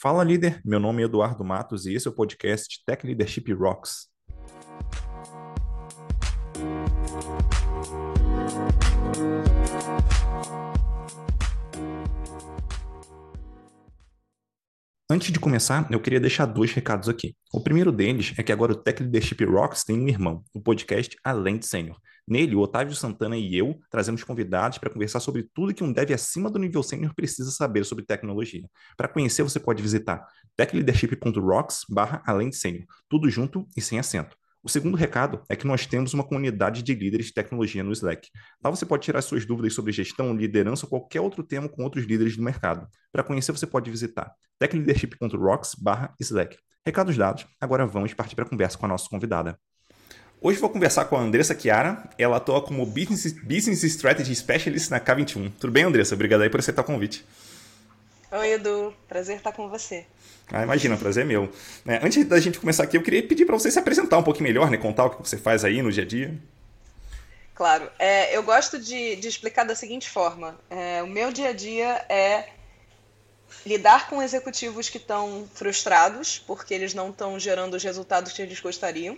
Fala líder, meu nome é Eduardo Matos e esse é o podcast Tech Leadership Rocks. Antes de começar, eu queria deixar dois recados aqui. O primeiro deles é que agora o Tech Leadership Rocks tem um irmão, o podcast Além de Sênior. Nele, o Otávio Santana e eu trazemos convidados para conversar sobre tudo que um dev acima do nível sênior precisa saber sobre tecnologia. Para conhecer, você pode visitar techleadership.rocks barra além de sênior, tudo junto e sem acento. O segundo recado é que nós temos uma comunidade de líderes de tecnologia no Slack. Lá você pode tirar suas dúvidas sobre gestão, liderança ou qualquer outro tema com outros líderes do mercado. Para conhecer, você pode visitar techleadership.rocks/slack. Recados dados, agora vamos partir para a conversa com a nossa convidada. Hoje vou conversar com a Andressa Chiara. Ela atua como Business, Business Strategy Specialist na K21. Tudo bem, Andressa? Obrigado aí por aceitar o convite. Oi, Edu. Prazer estar com você. Ah, imagina, prazer é meu. É, antes da gente começar aqui, eu queria pedir para você se apresentar um pouquinho melhor, né? Contar o que você faz aí no dia a dia. Claro. É, eu gosto de, de, explicar da seguinte forma. É, o meu dia a dia é lidar com executivos que estão frustrados porque eles não estão gerando os resultados que eles gostariam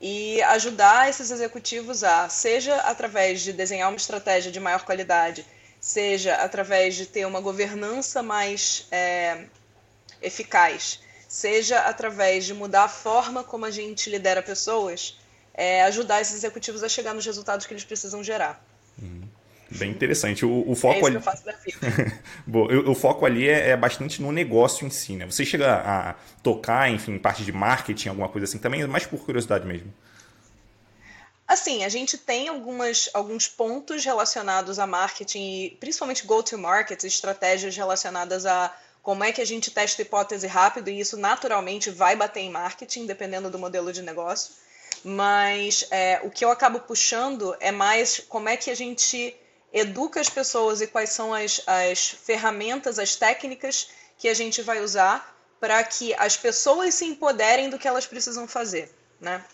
e ajudar esses executivos a, seja através de desenhar uma estratégia de maior qualidade, seja através de ter uma governança mais é, eficaz, seja através de mudar a forma como a gente lidera pessoas, é, ajudar esses executivos a chegar nos resultados que eles precisam gerar. Uhum. Bem interessante. O, o foco é ali. Bom, o, o, foco ali é, é, bastante no negócio em si, né? Você chega a tocar, enfim, parte de marketing, alguma coisa assim também, mais por curiosidade mesmo. Assim, a gente tem algumas, alguns pontos relacionados a marketing, principalmente go-to-market, estratégias relacionadas a como é que a gente testa hipótese rápido e isso naturalmente vai bater em marketing, dependendo do modelo de negócio. Mas é, o que eu acabo puxando é mais como é que a gente educa as pessoas e quais são as, as ferramentas, as técnicas que a gente vai usar para que as pessoas se empoderem do que elas precisam fazer, né?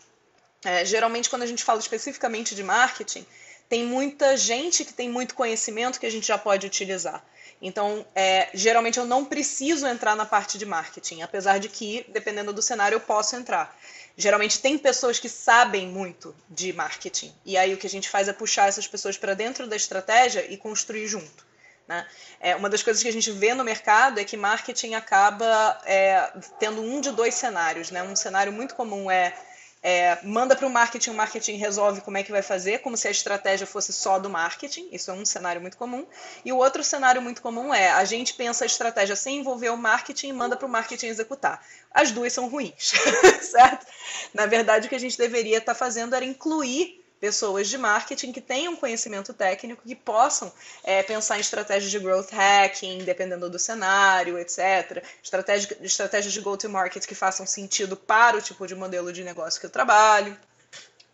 É, geralmente, quando a gente fala especificamente de marketing, tem muita gente que tem muito conhecimento que a gente já pode utilizar. Então, é, geralmente eu não preciso entrar na parte de marketing, apesar de que, dependendo do cenário, eu posso entrar. Geralmente tem pessoas que sabem muito de marketing. E aí o que a gente faz é puxar essas pessoas para dentro da estratégia e construir junto. Né? É, uma das coisas que a gente vê no mercado é que marketing acaba é, tendo um de dois cenários. Né? Um cenário muito comum é é, manda para o marketing, o marketing resolve como é que vai fazer, como se a estratégia fosse só do marketing. Isso é um cenário muito comum. E o outro cenário muito comum é a gente pensa a estratégia sem envolver o marketing e manda para o marketing executar. As duas são ruins, certo? Na verdade, o que a gente deveria estar tá fazendo era incluir pessoas de marketing que tenham conhecimento técnico, que possam é, pensar em estratégias de growth hacking, dependendo do cenário, etc. Estratégia, estratégias de go-to-market que façam sentido para o tipo de modelo de negócio que eu trabalho.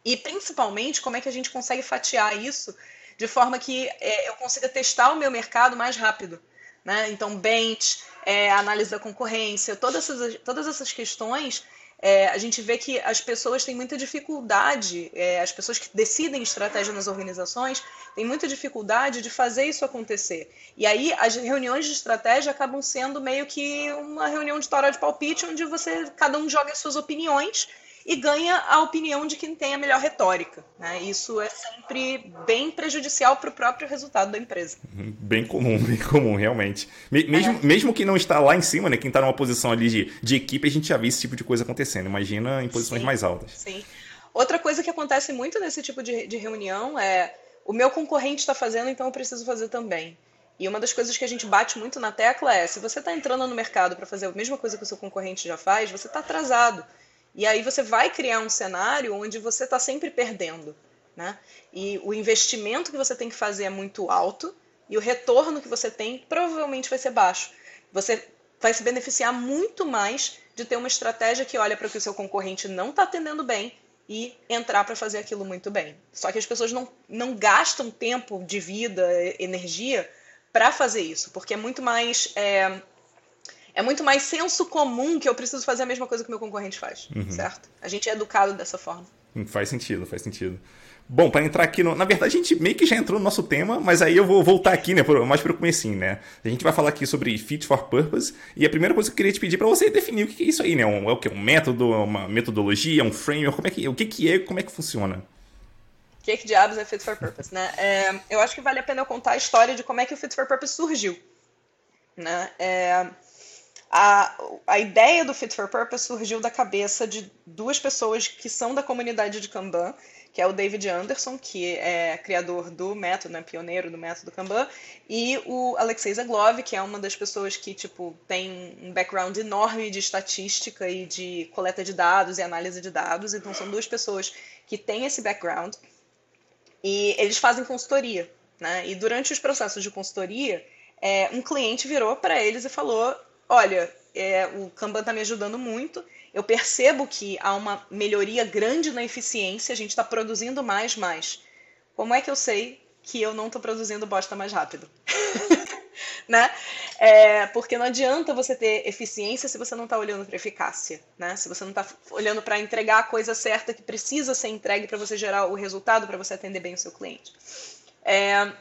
E, principalmente, como é que a gente consegue fatiar isso de forma que é, eu consiga testar o meu mercado mais rápido. Né? Então, bench, é, análise da concorrência, todas essas, todas essas questões é, a gente vê que as pessoas têm muita dificuldade, é, as pessoas que decidem estratégia nas organizações têm muita dificuldade de fazer isso acontecer. E aí as reuniões de estratégia acabam sendo meio que uma reunião de tora de palpite, onde você cada um joga as suas opiniões e ganha a opinião de quem tem a melhor retórica. Né? Isso é sempre bem prejudicial para o próprio resultado da empresa. Bem comum, bem comum, realmente. Mesmo, é. mesmo que não está lá em cima, né? Quem está numa posição ali de, de equipe, a gente já vê esse tipo de coisa acontecendo. Imagina em posições sim, mais altas. Sim. Outra coisa que acontece muito nesse tipo de, de reunião é o meu concorrente está fazendo, então eu preciso fazer também. E uma das coisas que a gente bate muito na tecla é: se você está entrando no mercado para fazer a mesma coisa que o seu concorrente já faz, você está atrasado. E aí você vai criar um cenário onde você está sempre perdendo. Né? E o investimento que você tem que fazer é muito alto e o retorno que você tem provavelmente vai ser baixo. Você vai se beneficiar muito mais de ter uma estratégia que olha para o que o seu concorrente não está atendendo bem e entrar para fazer aquilo muito bem. Só que as pessoas não, não gastam tempo de vida, energia para fazer isso, porque é muito mais. É, é, muito mais senso comum que eu preciso fazer a mesma coisa que meu concorrente faz, uhum. certo? A gente é educado dessa forma. Hum, faz sentido, faz sentido. Bom, para entrar aqui no. Na verdade, a gente meio que já entrou no nosso tema, mas aí eu vou voltar aqui, né? Mais para o comecinho, né? A gente vai falar aqui sobre Fit for Purpose. E a primeira coisa que eu queria te pedir para você é definir o que é isso aí, né? Um, é o quê? Um método, uma metodologia, um framework? Como é que, o que, que é como é que funciona? O que, que diabos é Fit for Purpose, né? É, eu acho que vale a pena eu contar a história de como é que o Fit for Purpose surgiu. Né? É, a, a ideia do Fit for Purpose surgiu da cabeça de duas pessoas que são da comunidade de Kanban, que é o David Anderson, que é criador do método, né, pioneiro do método Kanban, e o Alexei Zaglov, que é uma das pessoas que tipo tem um background enorme de estatística e de coleta de dados e análise de dados. Então são duas pessoas que têm esse background e eles fazem consultoria, né? E durante os processos de consultoria, é, um cliente virou para eles e falou: olha, é, o Kanban está me ajudando muito eu percebo que há uma melhoria grande na eficiência, a gente está produzindo mais, mais. Como é que eu sei que eu não estou produzindo bosta mais rápido? né? É, porque não adianta você ter eficiência se você não está olhando para eficácia, né? Se você não está olhando para entregar a coisa certa que precisa ser entregue para você gerar o resultado, para você atender bem o seu cliente. É,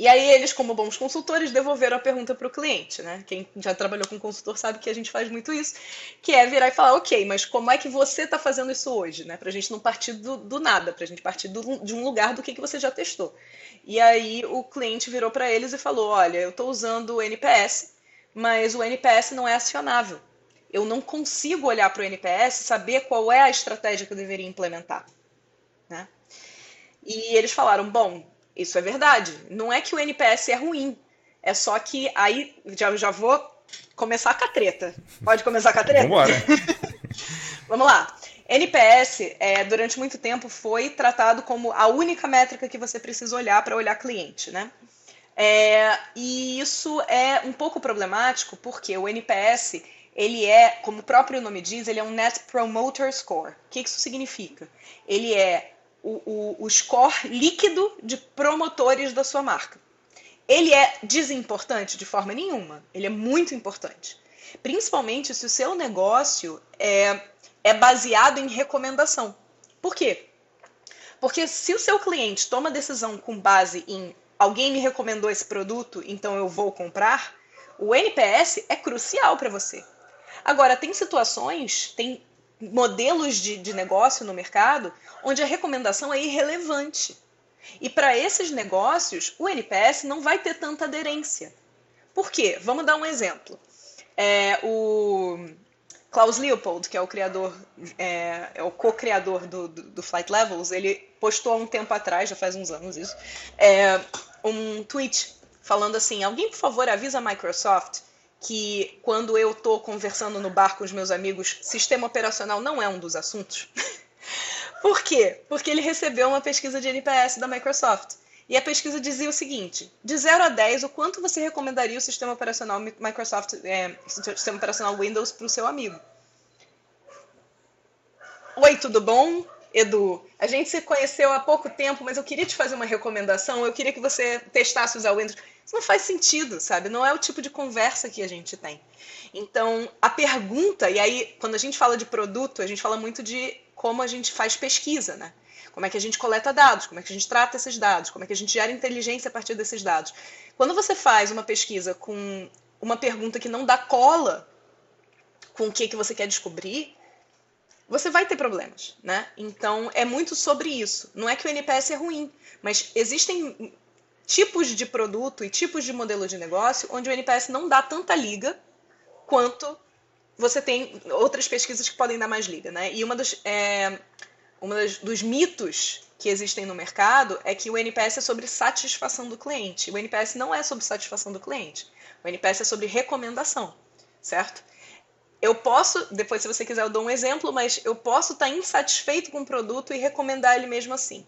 e aí eles, como bons consultores, devolveram a pergunta para o cliente, né? Quem já trabalhou com consultor sabe que a gente faz muito isso, que é virar e falar, ok, mas como é que você está fazendo isso hoje, né? Para a gente não partir do, do nada, para a gente partir do, de um lugar do que, que você já testou. E aí o cliente virou para eles e falou, olha, eu estou usando o NPS, mas o NPS não é acionável. Eu não consigo olhar para o NPS e saber qual é a estratégia que eu deveria implementar, né? E eles falaram, bom, isso é verdade. Não é que o NPS é ruim. É só que aí já, já vou começar com a treta. Pode começar com a treta? Vambora. Vamos lá. NPS, é, durante muito tempo, foi tratado como a única métrica que você precisa olhar para olhar cliente, né? É, e isso é um pouco problemático porque o NPS, ele é, como o próprio nome diz, ele é um Net Promoter Score. O que isso significa? Ele é o, o, o score líquido de promotores da sua marca. Ele é desimportante de forma nenhuma, ele é muito importante. Principalmente se o seu negócio é, é baseado em recomendação. Por quê? Porque se o seu cliente toma decisão com base em alguém me recomendou esse produto, então eu vou comprar, o NPS é crucial para você. Agora, tem situações, tem modelos de, de negócio no mercado onde a recomendação é irrelevante. E para esses negócios, o NPS não vai ter tanta aderência. Por quê? Vamos dar um exemplo. É, o Klaus Leopold, que é o criador, é, é o co-criador do, do, do, Flight Levels, ele postou há um tempo atrás, já faz uns anos isso, é, um tweet falando assim: alguém por favor avisa a Microsoft que quando eu estou conversando no bar com os meus amigos, sistema operacional não é um dos assuntos. Por quê? Porque ele recebeu uma pesquisa de NPS da Microsoft. E a pesquisa dizia o seguinte: de 0 a 10, o quanto você recomendaria o sistema operacional Microsoft, é, sistema operacional Windows para o seu amigo? Oi, tudo bom? Edu, a gente se conheceu há pouco tempo, mas eu queria te fazer uma recomendação. Eu queria que você testasse o Windows. Isso não faz sentido, sabe? Não é o tipo de conversa que a gente tem. Então, a pergunta, e aí, quando a gente fala de produto, a gente fala muito de como a gente faz pesquisa, né? Como é que a gente coleta dados, como é que a gente trata esses dados, como é que a gente gera inteligência a partir desses dados. Quando você faz uma pesquisa com uma pergunta que não dá cola com o que, que você quer descobrir, você vai ter problemas, né? Então é muito sobre isso. Não é que o NPS é ruim, mas existem tipos de produto e tipos de modelo de negócio onde o NPS não dá tanta liga quanto você tem outras pesquisas que podem dar mais liga, né? E uma dos, é, uma das, dos mitos que existem no mercado é que o NPS é sobre satisfação do cliente. O NPS não é sobre satisfação do cliente. O NPS é sobre recomendação, certo? Eu posso, depois se você quiser eu dou um exemplo, mas eu posso estar insatisfeito com o produto e recomendar ele mesmo assim.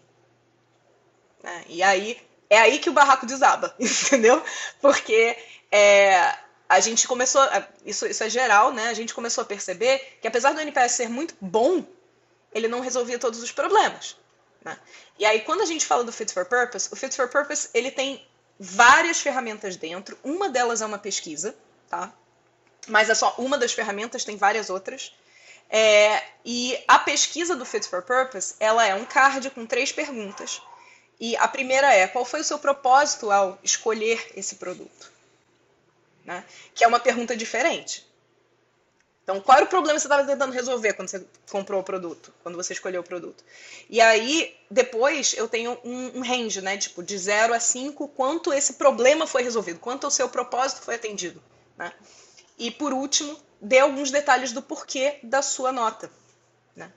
Né? E aí é aí que o barraco desaba, entendeu? Porque é, a gente começou, isso, isso é geral, né? A gente começou a perceber que apesar do NPS ser muito bom, ele não resolvia todos os problemas. Né? E aí, quando a gente fala do Fit for Purpose, o Fit for Purpose ele tem várias ferramentas dentro. Uma delas é uma pesquisa, tá? Mas é só uma das ferramentas, tem várias outras. É, e a pesquisa do Fit for Purpose, ela é um card com três perguntas. E a primeira é, qual foi o seu propósito ao escolher esse produto? Né? Que é uma pergunta diferente. Então, qual era o problema que você estava tentando resolver quando você comprou o produto, quando você escolheu o produto? E aí, depois, eu tenho um, um range, né? Tipo, de 0 a 5, quanto esse problema foi resolvido, quanto o seu propósito foi atendido. Né? E, por último, dê alguns detalhes do porquê da sua nota. Né?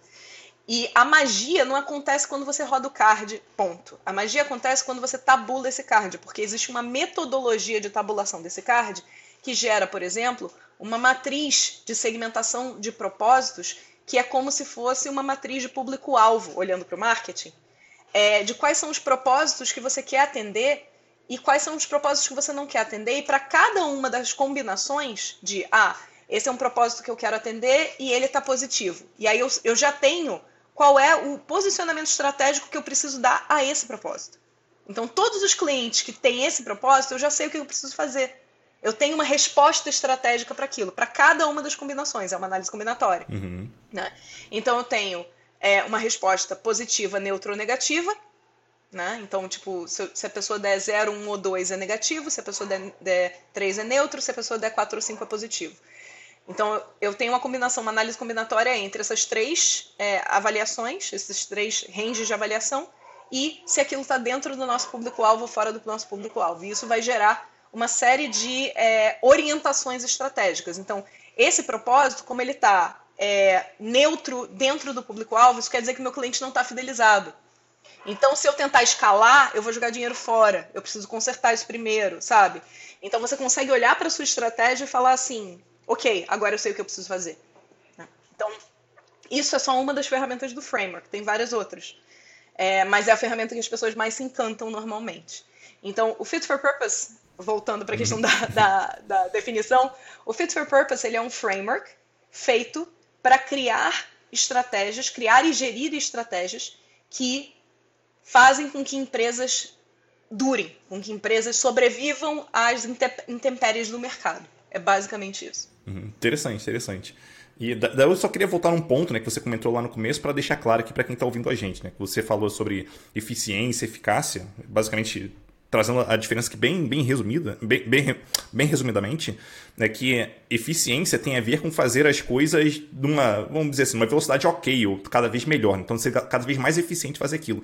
E a magia não acontece quando você roda o card, ponto. A magia acontece quando você tabula esse card, porque existe uma metodologia de tabulação desse card que gera, por exemplo, uma matriz de segmentação de propósitos que é como se fosse uma matriz de público-alvo, olhando para o marketing, é, de quais são os propósitos que você quer atender e quais são os propósitos que você não quer atender, e para cada uma das combinações de, ah, esse é um propósito que eu quero atender e ele está positivo. E aí eu, eu já tenho qual é o posicionamento estratégico que eu preciso dar a esse propósito. Então, todos os clientes que têm esse propósito, eu já sei o que eu preciso fazer. Eu tenho uma resposta estratégica para aquilo, para cada uma das combinações, é uma análise combinatória. Uhum. Né? Então eu tenho é, uma resposta positiva, neutra ou negativa. Né? Então, tipo, se, se, a pessoa der 0, 1 ou 2 é negativo, se a pessoa der, der 3 é neutro, se a pessoa der 4 ou 5 é positivo. Então, eu tenho uma combinação, uma análise combinatória entre essas três é, avaliações, esses três ranges de avaliação, e se aquilo está dentro do nosso público-alvo ou fora do nosso público-alvo. E isso vai gerar uma série de é, orientações estratégicas. Então, esse propósito, como ele está é, neutro dentro do público-alvo, isso quer dizer que meu cliente não está fidelizado. Então, se eu tentar escalar, eu vou jogar dinheiro fora. Eu preciso consertar isso primeiro, sabe? Então, você consegue olhar para a sua estratégia e falar assim: ok, agora eu sei o que eu preciso fazer. Né? Então, isso é só uma das ferramentas do framework, tem várias outras. É, mas é a ferramenta que as pessoas mais se encantam normalmente. Então, o Fit for Purpose voltando para a questão da, da, da, definição, o Fit for Purpose ele é um framework feito para criar estratégias, criar e gerir estratégias que fazem com que empresas durem, com que empresas sobrevivam às intempéries do mercado. É basicamente isso. Uhum. Interessante, interessante. E daí eu só queria voltar num ponto né, que você comentou lá no começo para deixar claro aqui para quem está ouvindo a gente. Né, que você falou sobre eficiência, eficácia. Basicamente, trazendo a diferença que bem, bem resumida, bem, bem, bem resumidamente, é que eficiência tem a ver com fazer as coisas numa, vamos dizer assim, uma velocidade ok, ou cada vez melhor. Então, ser cada vez mais eficiente fazer aquilo.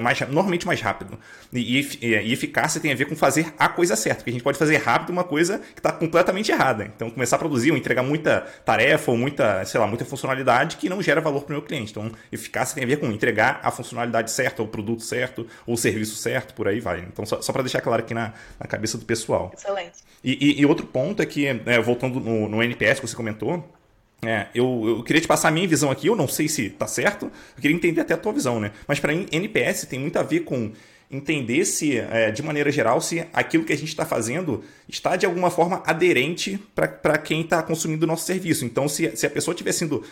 Mais, normalmente mais rápido. E, e, e, eficácia tem a ver com fazer a coisa certa, porque a gente pode fazer rápido uma coisa que está completamente errada. Então, começar a produzir ou entregar muita tarefa ou muita, sei lá, muita funcionalidade que não gera valor para o meu cliente. Então, eficácia tem a ver com entregar a funcionalidade certa, o produto certo, ou o serviço certo, por aí vai. Então, só, só para deixar claro aqui na, na cabeça do pessoal. Excelente. E, e outro ponto é que, é, voltando no, no NPS que você comentou, é, eu, eu, queria te passar a minha visão aqui, eu não sei se tá certo, eu queria entender até a tua visão, né? Mas para mim, NPS tem muito a ver com entender se, é, de maneira geral, se aquilo que a gente está fazendo está de alguma forma aderente para quem está consumindo o nosso serviço. Então, se, se a pessoa estiver sendo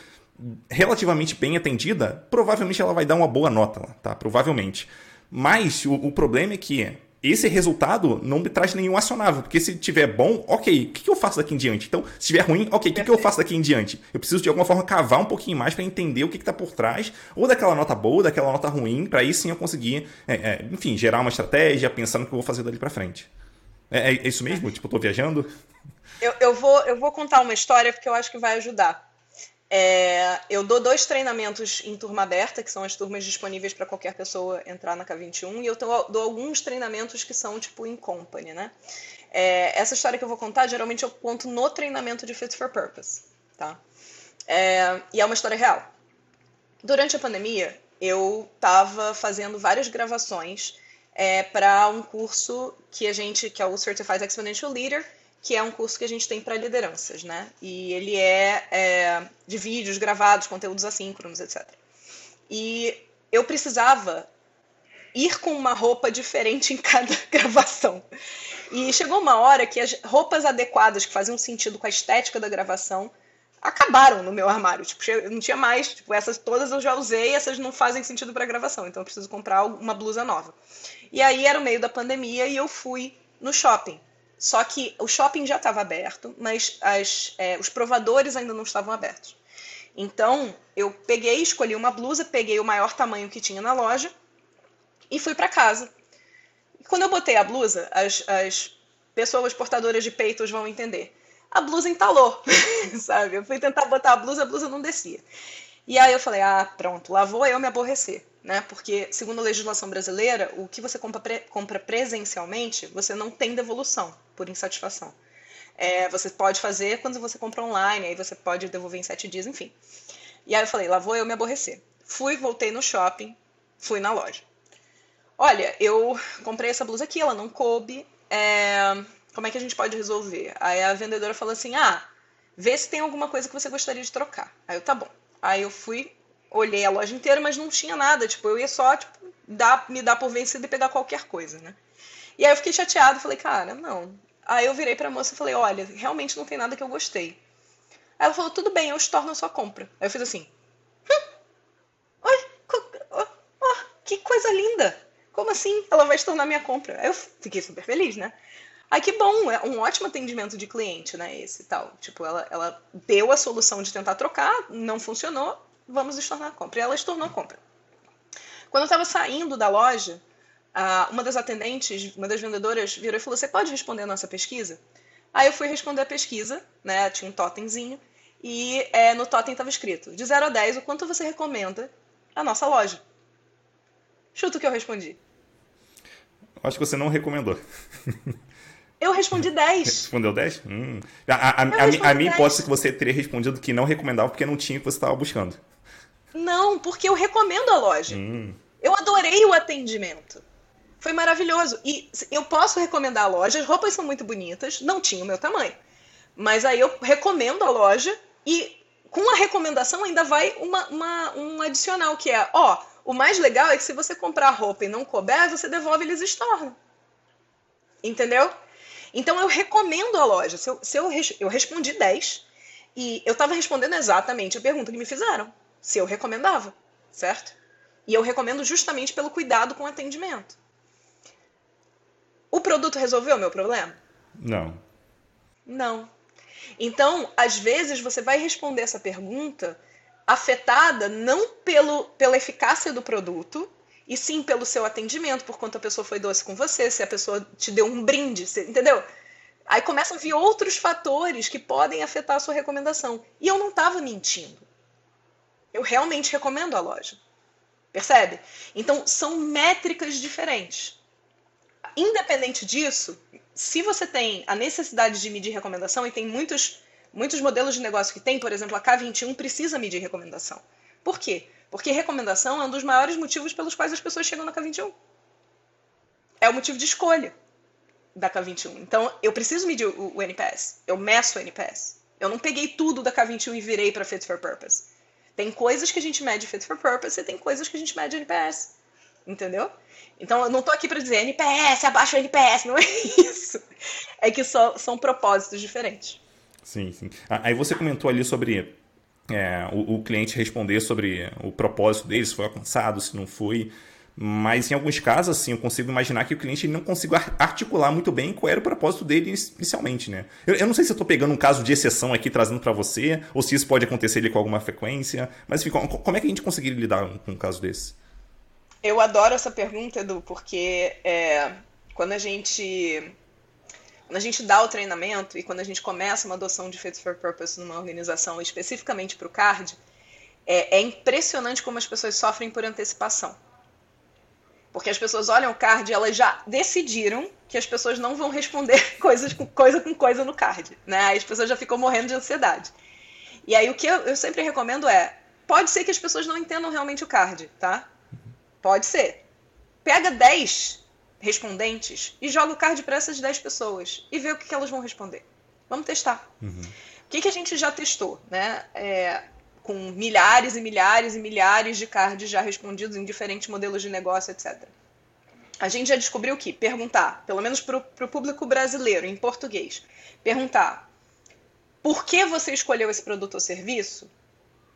relativamente bem atendida, provavelmente ela vai dar uma boa nota, tá? Provavelmente. Mas o, o problema é que esse resultado não me traz nenhum acionável. Porque se tiver bom, ok, o que, eu faço daqui em diante? Então, se tiver ruim, ok, o que, eu faço daqui em diante? Eu preciso de alguma forma cavar um pouquinho mais para entender o que está por trás, ou daquela nota boa, daquela nota ruim, para aí sim eu conseguir, é, é, enfim, gerar uma estratégia, pensar no que eu vou fazer dali para frente. É, é, isso mesmo? Tipo, eu tô viajando? Eu, eu, vou, eu vou contar uma história porque eu acho que vai ajudar. É, eu dou dois treinamentos em turma aberta, que são as turmas disponíveis para qualquer pessoa entrar na K21, e eu dou alguns treinamentos que são tipo em company, né? É, essa história que eu vou contar, geralmente eu conto no treinamento de Fit for Purpose, tá? É, e é uma história real. Durante a pandemia, eu estava fazendo várias gravações é, para um curso que a gente, que é o Certified Exponential Leader, que é um curso que a gente tem para lideranças, né? E ele é, é, de vídeos gravados, conteúdos assíncronos, etc. E eu precisava ir com uma roupa diferente em cada gravação. E chegou uma hora que as roupas adequadas que faziam sentido com a estética da gravação acabaram no meu armário. Tipo, não tinha mais, tipo, essas todas eu já usei, essas não fazem sentido para gravação, então eu preciso comprar uma blusa nova. E aí era o meio da pandemia e eu fui no shopping só que o shopping já estava aberto, mas as, é, os provadores ainda não estavam abertos. Então, eu peguei, escolhi uma blusa, peguei o maior tamanho que tinha na loja e fui para casa. Quando eu botei a blusa, as, as pessoas portadoras de peitos vão entender. A blusa entalou, sabe? Eu fui tentar botar a blusa, a blusa não descia. E aí eu falei, ah, pronto, lá vou eu me aborrecer, né? Porque, segundo a legislação brasileira, o que você compra, pre compra presencialmente, você não tem devolução por insatisfação. É, você pode fazer quando você compra online, aí você pode devolver em sete dias, enfim. E aí eu falei, lá vou eu me aborrecer. Fui, voltei no shopping, fui na loja. Olha, eu comprei essa blusa aqui, ela não coube. É, como é que a gente pode resolver? Aí a vendedora falou assim: ah, vê se tem alguma coisa que você gostaria de trocar. Aí eu, tá bom. Aí eu fui, olhei a loja inteira, mas não tinha nada. Tipo, eu ia só, tipo, dar, me dar por vencido e pegar qualquer coisa, né? E aí eu fiquei chateado, falei, cara, não. Aí eu virei pra moça e falei, olha, realmente não tem nada que eu gostei. Aí ela falou, tudo bem, eu estorno a sua compra. Aí eu fiz assim, hum, olha, que coisa linda. Como assim? Ela vai estornar minha compra. Aí eu fiquei super feliz, né? Aí que bom, é um ótimo atendimento de cliente, né? Esse tal. Tipo, ela, ela deu a solução de tentar trocar, não funcionou, vamos estornar a compra. E ela estornou a compra. Quando eu estava saindo da loja, uma das atendentes, uma das vendedoras, virou e falou: Você pode responder a nossa pesquisa? Aí eu fui responder a pesquisa, né? Tinha um totemzinho, e é, no totem estava escrito: De 0 a 10, o quanto você recomenda a nossa loja? Chuta o que eu respondi. Acho que você não recomendou. Eu respondi 10. Respondeu 10? Hum. A, a, a, a, minha hipótese é que você teria respondido que não recomendava porque não tinha o que você estava buscando. Não, porque eu recomendo a loja. Hum. Eu adorei o atendimento. Foi maravilhoso. E eu posso recomendar a loja, as roupas são muito bonitas, não tinha o meu tamanho. Mas aí eu recomendo a loja e com a recomendação ainda vai uma, uma, um adicional, que é, ó, o mais legal é que se você comprar roupa e não couber, você devolve e eles estornam. Entendeu? Então eu recomendo a loja. Se eu, se eu, eu respondi 10 e eu estava respondendo exatamente a pergunta que me fizeram. Se eu recomendava, certo? E eu recomendo justamente pelo cuidado com o atendimento. O produto resolveu o meu problema? Não. Não. Então, às vezes, você vai responder essa pergunta afetada não pelo, pela eficácia do produto, e sim pelo seu atendimento, por quanto a pessoa foi doce com você, se a pessoa te deu um brinde, entendeu? Aí começam a vir outros fatores que podem afetar a sua recomendação. E eu não estava mentindo. Eu realmente recomendo a loja. Percebe? Então, são métricas diferentes. Independente disso, se você tem a necessidade de medir recomendação, e tem muitos, muitos modelos de negócio que tem, por exemplo, a K21 precisa medir recomendação. Por quê? Porque recomendação é um dos maiores motivos pelos quais as pessoas chegam na K21. É o motivo de escolha da K21. Então, eu preciso medir o, o NPS. Eu meço o NPS. Eu não peguei tudo da K21 e virei para Fit for Purpose. Tem coisas que a gente mede Fit for Purpose e tem coisas que a gente mede NPS. Entendeu? Então, eu não estou aqui para dizer NPS, abaixo o NPS. Não é isso. É que só, são propósitos diferentes. Sim, sim. Ah, aí você comentou ali sobre é, o, o, cliente responder sobre o propósito dele, se foi alcançado, se não foi. Mas em alguns casos, assim, eu consigo imaginar que o cliente não consiga articular muito bem qual era o propósito dele inicialmente, né? Eu, eu não sei se eu estou pegando um caso de exceção aqui trazendo para você, ou se isso pode acontecer ali com alguma frequência, mas enfim, como é que a gente conseguiria lidar com um caso desse? Eu adoro essa pergunta, Edu, porque é, quando a gente quando a gente dá o treinamento e quando a gente começa uma adoção de Fit for Purpose numa organização especificamente para o CARD, é, é, impressionante como as pessoas sofrem por antecipação. Porque as pessoas olham o card e elas já decidiram que as pessoas não vão responder coisas com, coisa com coisa no card. Né? As pessoas já ficam morrendo de ansiedade. E aí o que eu, eu sempre recomendo é: pode ser que as pessoas não entendam realmente o card, tá? Pode ser. Pega 10 respondentes e joga o card para essas 10 pessoas e vê o que, que elas vão responder. Vamos testar. Uhum. O que, que a gente já testou, né? É, com milhares e milhares e milhares de cards já respondidos em diferentes modelos de negócio, etc. A gente já descobriu que perguntar, pelo menos para o público brasileiro, em português, perguntar por que você escolheu esse produto ou serviço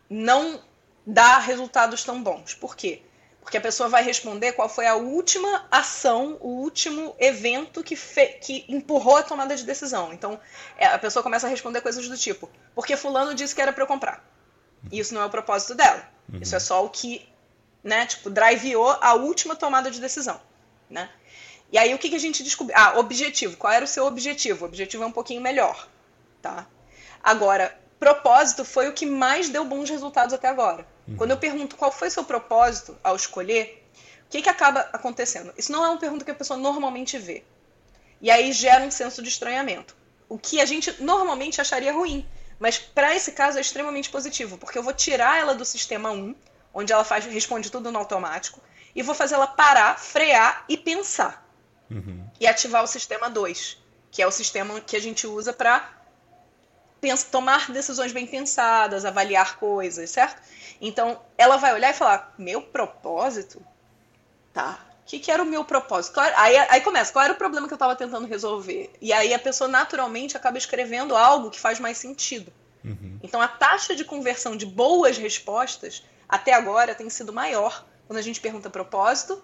não dá resultados tão bons. Por quê? Porque a pessoa vai responder qual foi a última ação, o último evento que, que empurrou a tomada de decisão. Então, é, a pessoa começa a responder coisas do tipo: porque Fulano disse que era para eu comprar. E isso não é o propósito dela. Uhum. Isso é só o que, né, tipo, driveou a última tomada de decisão, né? E aí o que, que a gente descobriu? Ah, objetivo. Qual era o seu objetivo? O objetivo é um pouquinho melhor, tá? Agora, propósito foi o que mais deu bons resultados até agora. Uhum. Quando eu pergunto qual foi seu propósito ao escolher, o que, que acaba acontecendo? Isso não é uma pergunta que a pessoa normalmente vê. E aí gera um senso de estranhamento. O que a gente normalmente acharia ruim. Mas para esse caso é extremamente positivo, porque eu vou tirar ela do sistema 1, onde ela faz, responde tudo no automático, e vou fazer ela parar, frear e pensar. Uhum. E ativar o sistema 2, que é o sistema que a gente usa para tomar decisões bem pensadas, avaliar coisas, certo? Então, ela vai olhar e falar: meu propósito? Tá. O que, que era o meu propósito? Aí, aí começa, qual era o problema que eu estava tentando resolver? E aí a pessoa naturalmente acaba escrevendo algo que faz mais sentido. Uhum. Então, a taxa de conversão de boas respostas, até agora, tem sido maior quando a gente pergunta propósito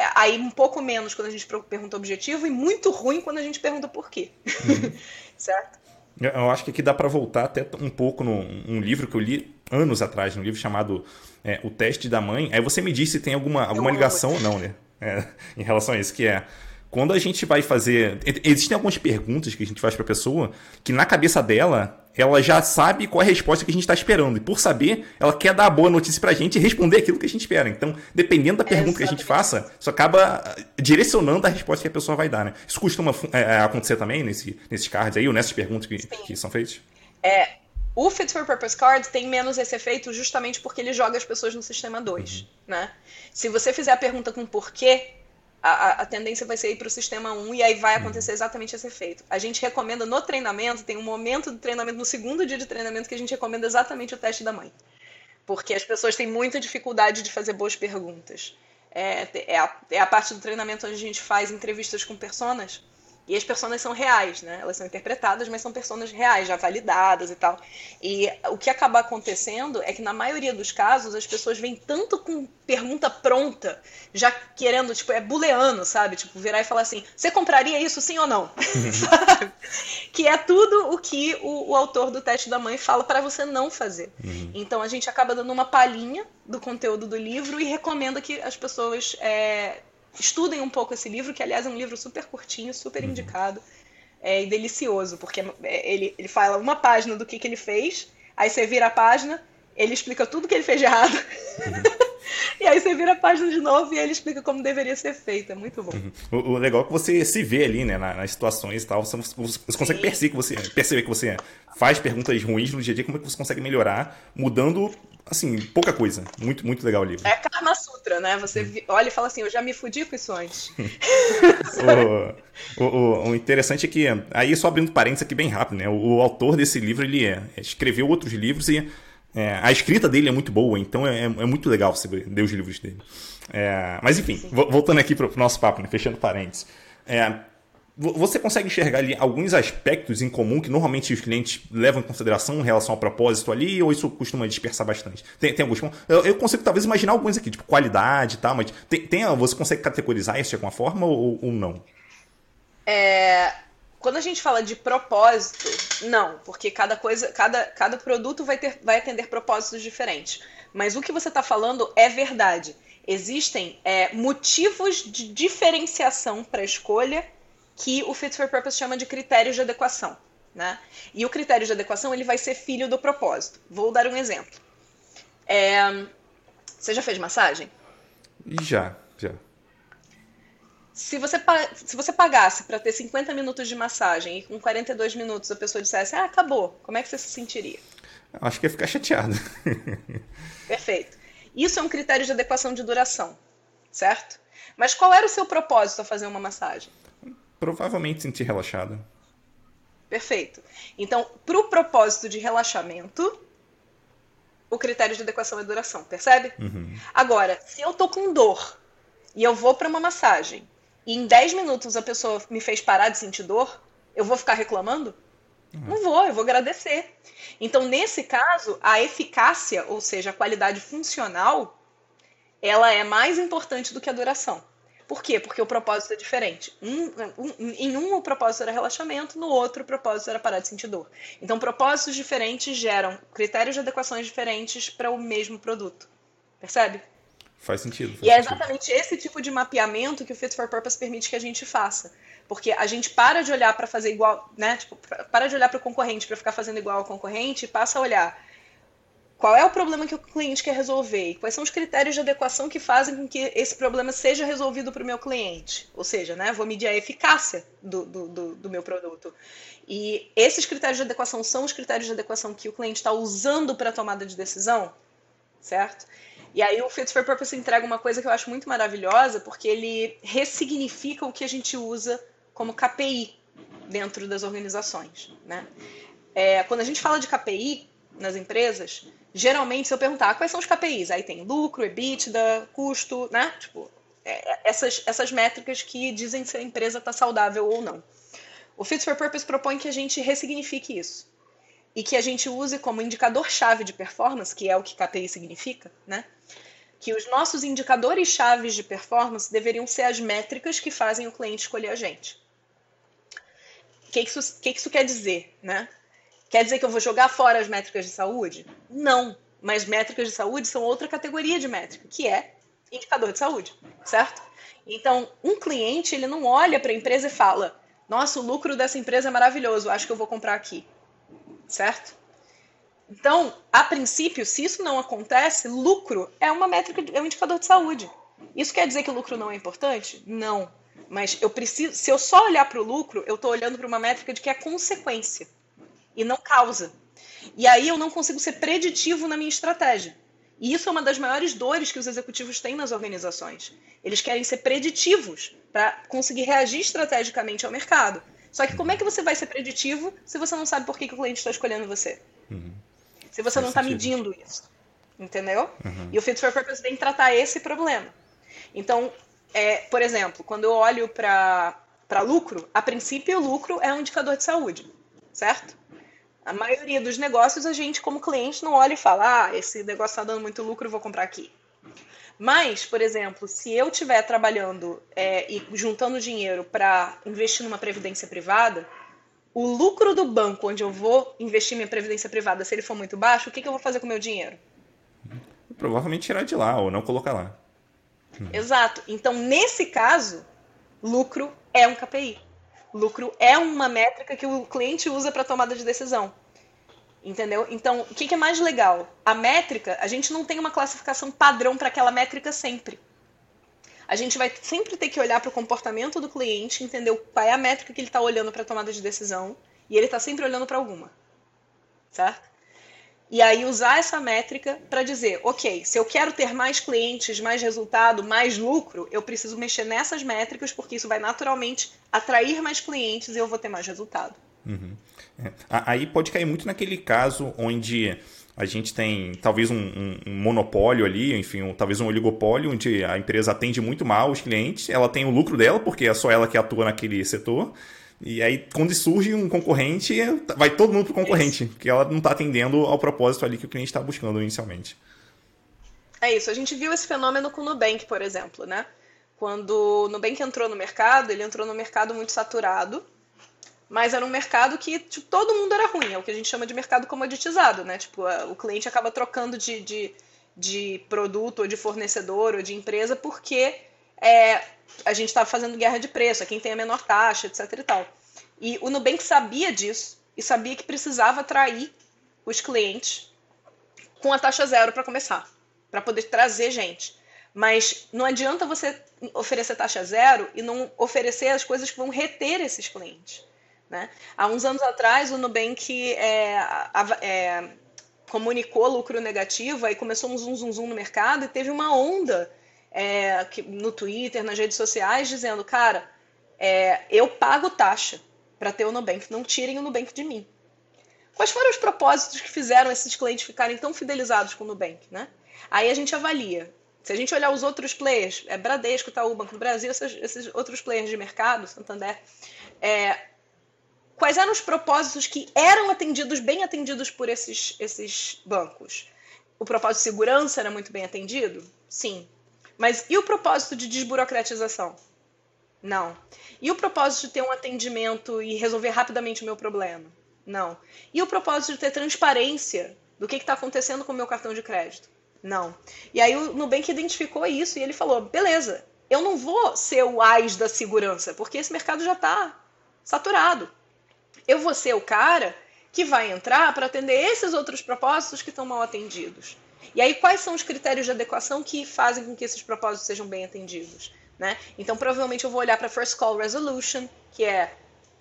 é, aí um pouco menos quando a gente pergunta objetivo e muito ruim quando a gente pergunta por quê. Uhum. certo? Eu acho que aqui dá para voltar até um pouco num livro que eu li anos atrás, um livro chamado é, O Teste da Mãe. Aí você me diz se tem alguma, alguma ligação ou não, né? É, em relação a isso, que é quando a gente vai fazer. Existem algumas perguntas que a gente faz para a pessoa que na cabeça dela ela já sabe qual é a resposta que a gente está esperando. E por saber, ela quer dar a boa notícia para a gente e responder aquilo que a gente espera. Então, dependendo da pergunta que a gente faça, isso acaba direcionando a resposta que a pessoa vai dar. Né? Isso costuma é, acontecer também nesse, nesses cards aí, ou nessas perguntas que, que são feitas? É, o Fit for Purpose Card tem menos esse efeito justamente porque ele joga as pessoas no sistema 2. Uhum. Né? Se você fizer a pergunta com porquê, a, a, tendência vai ser ir para o sistema 1 e aí vai acontecer exatamente esse efeito. A gente recomenda no treinamento, tem um momento do treinamento, no segundo dia de treinamento, que a gente recomenda exatamente o teste da mãe. Porque as pessoas têm muita dificuldade de fazer boas perguntas. É, é, a, é a parte do treinamento onde a gente faz entrevistas com personas e as personas são reais, né? Elas são interpretadas, mas são pessoas reais, já validadas e tal. E o que acaba acontecendo é que, na maioria dos casos, as pessoas vêm tanto com pergunta pronta, já querendo, tipo, é buleano, sabe? Tipo, virar e falar assim: você compraria isso sim ou não? Que é tudo o que o, o, autor do teste da mãe fala para você não fazer. Uhum. Então a gente acaba dando uma palhinha do conteúdo do livro e recomenda que as pessoas é, estudem um pouco esse livro, que aliás é um livro super curtinho, super uhum. indicado é, e delicioso, porque é, ele, ele fala uma página do que, que ele fez, aí você vira a página, ele explica tudo que ele fez de errado. E aí você vira a página de novo e ele explica como deveria ser feito. É muito bom. Uhum. O, o, legal é que você se vê ali, né, nas, nas situações e tal. Você, você consegue perceber que, você, perceber que você faz perguntas ruins no dia a dia, como é que você consegue melhorar, mudando assim, pouca coisa. Muito, muito legal o livro. É Karma Sutra, né? Você olha e fala assim, eu já me fudi com isso antes. o, o, o, interessante é que, aí só abrindo parênteses aqui bem rápido, né? O, o autor desse livro, ele é, escreveu outros livros e é, a escrita dele é muito boa, então é, é muito legal você ler os livros dele. É, mas enfim, voltando aqui para o nosso papo, né? fechando parênteses. É, você consegue enxergar ali alguns aspectos em comum que normalmente os clientes levam em consideração em relação ao propósito ali, ou isso costuma dispersar bastante? Tem, tem alguns. Eu, eu, consigo talvez imaginar alguns aqui, tipo qualidade e tal, mas tem, tem, você consegue categorizar isso de alguma forma ou, ou não? É, quando a gente fala de propósito, não, porque cada coisa, cada, cada produto vai, ter, vai atender propósitos diferentes. Mas o que você está falando é verdade. Existem é, motivos de diferenciação para a escolha que o Fit for Purpose chama de critérios de adequação. Né? E o critério de adequação ele vai ser filho do propósito. Vou dar um exemplo. É... Você já fez massagem? Já, já. Se você, se você pagasse para ter 50 minutos de massagem e com 42 minutos a pessoa dissesse, ah, acabou, como é que você se sentiria? Acho que ia ficar chateado. Perfeito. Isso é um critério de adequação de duração, certo? Mas qual era o seu propósito a fazer uma massagem? provavelmente sentir relaxada. Perfeito. Então, para o propósito de relaxamento, o critério de adequação é duração, percebe? Uhum. Agora, se eu tô com dor e eu vou para uma massagem e em 10 minutos a pessoa me fez parar de sentir dor, eu vou ficar reclamando? Uhum. Não vou, eu vou agradecer. Então, nesse caso, a eficácia, ou seja, a qualidade funcional, ela é mais importante do que a duração. Por quê? Porque o propósito é diferente. Um, um, em um, o propósito era relaxamento, no outro, o propósito era parar de sentir dor. Então, propósitos diferentes geram critérios de adequações diferentes para o mesmo produto. Percebe? Faz sentido. Faz e é sentido. exatamente esse tipo de mapeamento que o Fit for Purpose permite que a gente faça. Porque a gente para de olhar para fazer igual, né? Tipo, para de olhar para o concorrente para ficar fazendo igual ao concorrente e passa a olhar qual é o problema que o cliente quer resolver? E quais são os critérios de adequação que fazem com que esse problema seja resolvido para o meu cliente? Ou seja, né, vou medir a eficácia do, do, do, do meu produto. E esses critérios de adequação são os critérios de adequação que o cliente está usando para a tomada de decisão, certo? E aí o Fit for Purpose entrega uma coisa que eu acho muito maravilhosa, porque ele ressignifica o que a gente usa como KPI dentro das organizações, né? É, quando a gente fala de KPI nas empresas, geralmente, se eu perguntar quais são os KPIs, aí tem lucro, EBITDA, custo, né? Tipo, é, é, essas, essas métricas que dizem se a empresa está saudável ou não. O Fit for Purpose propõe que a gente ressignifique isso e que a gente use como indicador-chave de performance, que é o que KPI significa, né? Que os nossos indicadores chaves de performance deveriam ser as métricas que fazem o cliente escolher a gente. O que, isso, que isso quer dizer, né? Quer dizer que eu vou jogar fora as métricas de saúde? Não. Mas métricas de saúde são outra categoria de métrica, que é indicador de saúde, certo? Então, um cliente, ele não olha para a empresa e fala: "Nossa, o lucro dessa empresa é maravilhoso, acho que eu vou comprar aqui". Certo? Então, a princípio, se isso não acontece, lucro é uma métrica, é um indicador de saúde. Isso quer dizer que o lucro não é importante? Não. Mas eu preciso, se eu só olhar para o lucro, eu estou olhando para uma métrica de que é consequência e não causa. E aí eu não consigo ser preditivo na minha estratégia. E isso é uma das maiores dores que os executivos têm nas organizações. Eles querem ser preditivos para conseguir reagir estrategicamente ao mercado. Só que como é que você vai ser preditivo se você não sabe por que, que o cliente está escolhendo você? Uhum. Se você Faz não está medindo isso. Entendeu? Uhum. E o Fit for Purpose vem tratar esse problema. Então, é, por exemplo, quando eu olho para lucro, a princípio o lucro é um indicador de saúde, certo? A maioria dos negócios, a gente, como cliente, não olha e fala: ah, esse negócio está dando muito lucro, vou comprar aqui. Mas, por exemplo, se eu estiver trabalhando é, e juntando dinheiro para investir numa previdência privada, o lucro do banco onde eu vou investir minha previdência privada, se ele for muito baixo, o que, que eu vou fazer com o meu dinheiro? Provavelmente tirar de lá ou não colocar lá. Exato. Então, nesse caso, lucro é um KPI. Lucro é uma métrica que o cliente usa para tomada de decisão. Entendeu? Então, o que, que é mais legal? A métrica, a gente não tem uma classificação padrão para aquela métrica sempre. A gente vai sempre ter que olhar para o comportamento do cliente, entender qual é a métrica que ele está olhando para a tomada de decisão, e ele está sempre olhando para alguma. Certo? E aí usar essa métrica para dizer, ok, se eu quero ter mais clientes, mais resultado, mais lucro, eu preciso mexer nessas métricas, porque isso vai naturalmente atrair mais clientes e eu vou ter mais resultado. Uhum. É. Aí pode cair muito naquele caso onde a gente tem talvez um, um, um, monopólio ali, enfim, um, talvez um oligopólio, onde a empresa atende muito mal os clientes, ela tem o lucro dela, porque é só ela que atua naquele setor, e aí, quando surge um concorrente, vai todo mundo pro concorrente, porque ela não está atendendo ao propósito ali que o cliente está buscando inicialmente. É isso. A gente viu esse fenômeno com o Nubank, por exemplo, né? Quando o Nubank entrou no mercado, ele entrou no mercado muito saturado, mas era um mercado que tipo, todo mundo era ruim, é o que a gente chama de mercado comoditizado, né? Tipo, o cliente acaba trocando de, de, de produto, ou de fornecedor, ou de empresa, porque é, a gente estava fazendo guerra de preço, é quem tem a menor taxa, etc e tal. E o Nubank sabia disso e sabia que precisava atrair os clientes com a taxa zero para começar, para poder trazer gente. Mas não adianta você oferecer taxa zero e não oferecer as coisas que vão reter esses clientes. Né? Há uns anos atrás, o Nubank é, é, comunicou lucro negativo, aí começou um zoom, zoom, zoom no mercado e teve uma onda é, no Twitter, nas redes sociais, dizendo, cara, é, eu pago taxa para ter o Nubank, não tirem o Nubank de mim. Quais foram os propósitos que fizeram esses clientes ficarem tão fidelizados com o Nubank, né? Aí a gente avalia. Se a gente olhar os outros players, é Bradesco, Itaú, Banco do Brasil, esses, esses outros players de mercado, Santander, é, quais eram os propósitos que eram atendidos, bem atendidos por esses, esses bancos? O propósito de segurança era muito bem atendido? Sim. Mas e o propósito de desburocratização? Não. E o propósito de ter um atendimento e resolver rapidamente o meu problema? Não. E o propósito de ter transparência do que está acontecendo com o meu cartão de crédito? Não. E aí o Nubank identificou isso e ele falou: beleza, eu não vou ser o AIS da segurança, porque esse mercado já está saturado. Eu vou ser o cara que vai entrar para atender esses outros propósitos que estão mal atendidos. E aí, quais são os critérios de adequação que fazem com que esses propósitos sejam bem atendidos? Né? Então, provavelmente, eu vou olhar para First Call Resolution, que é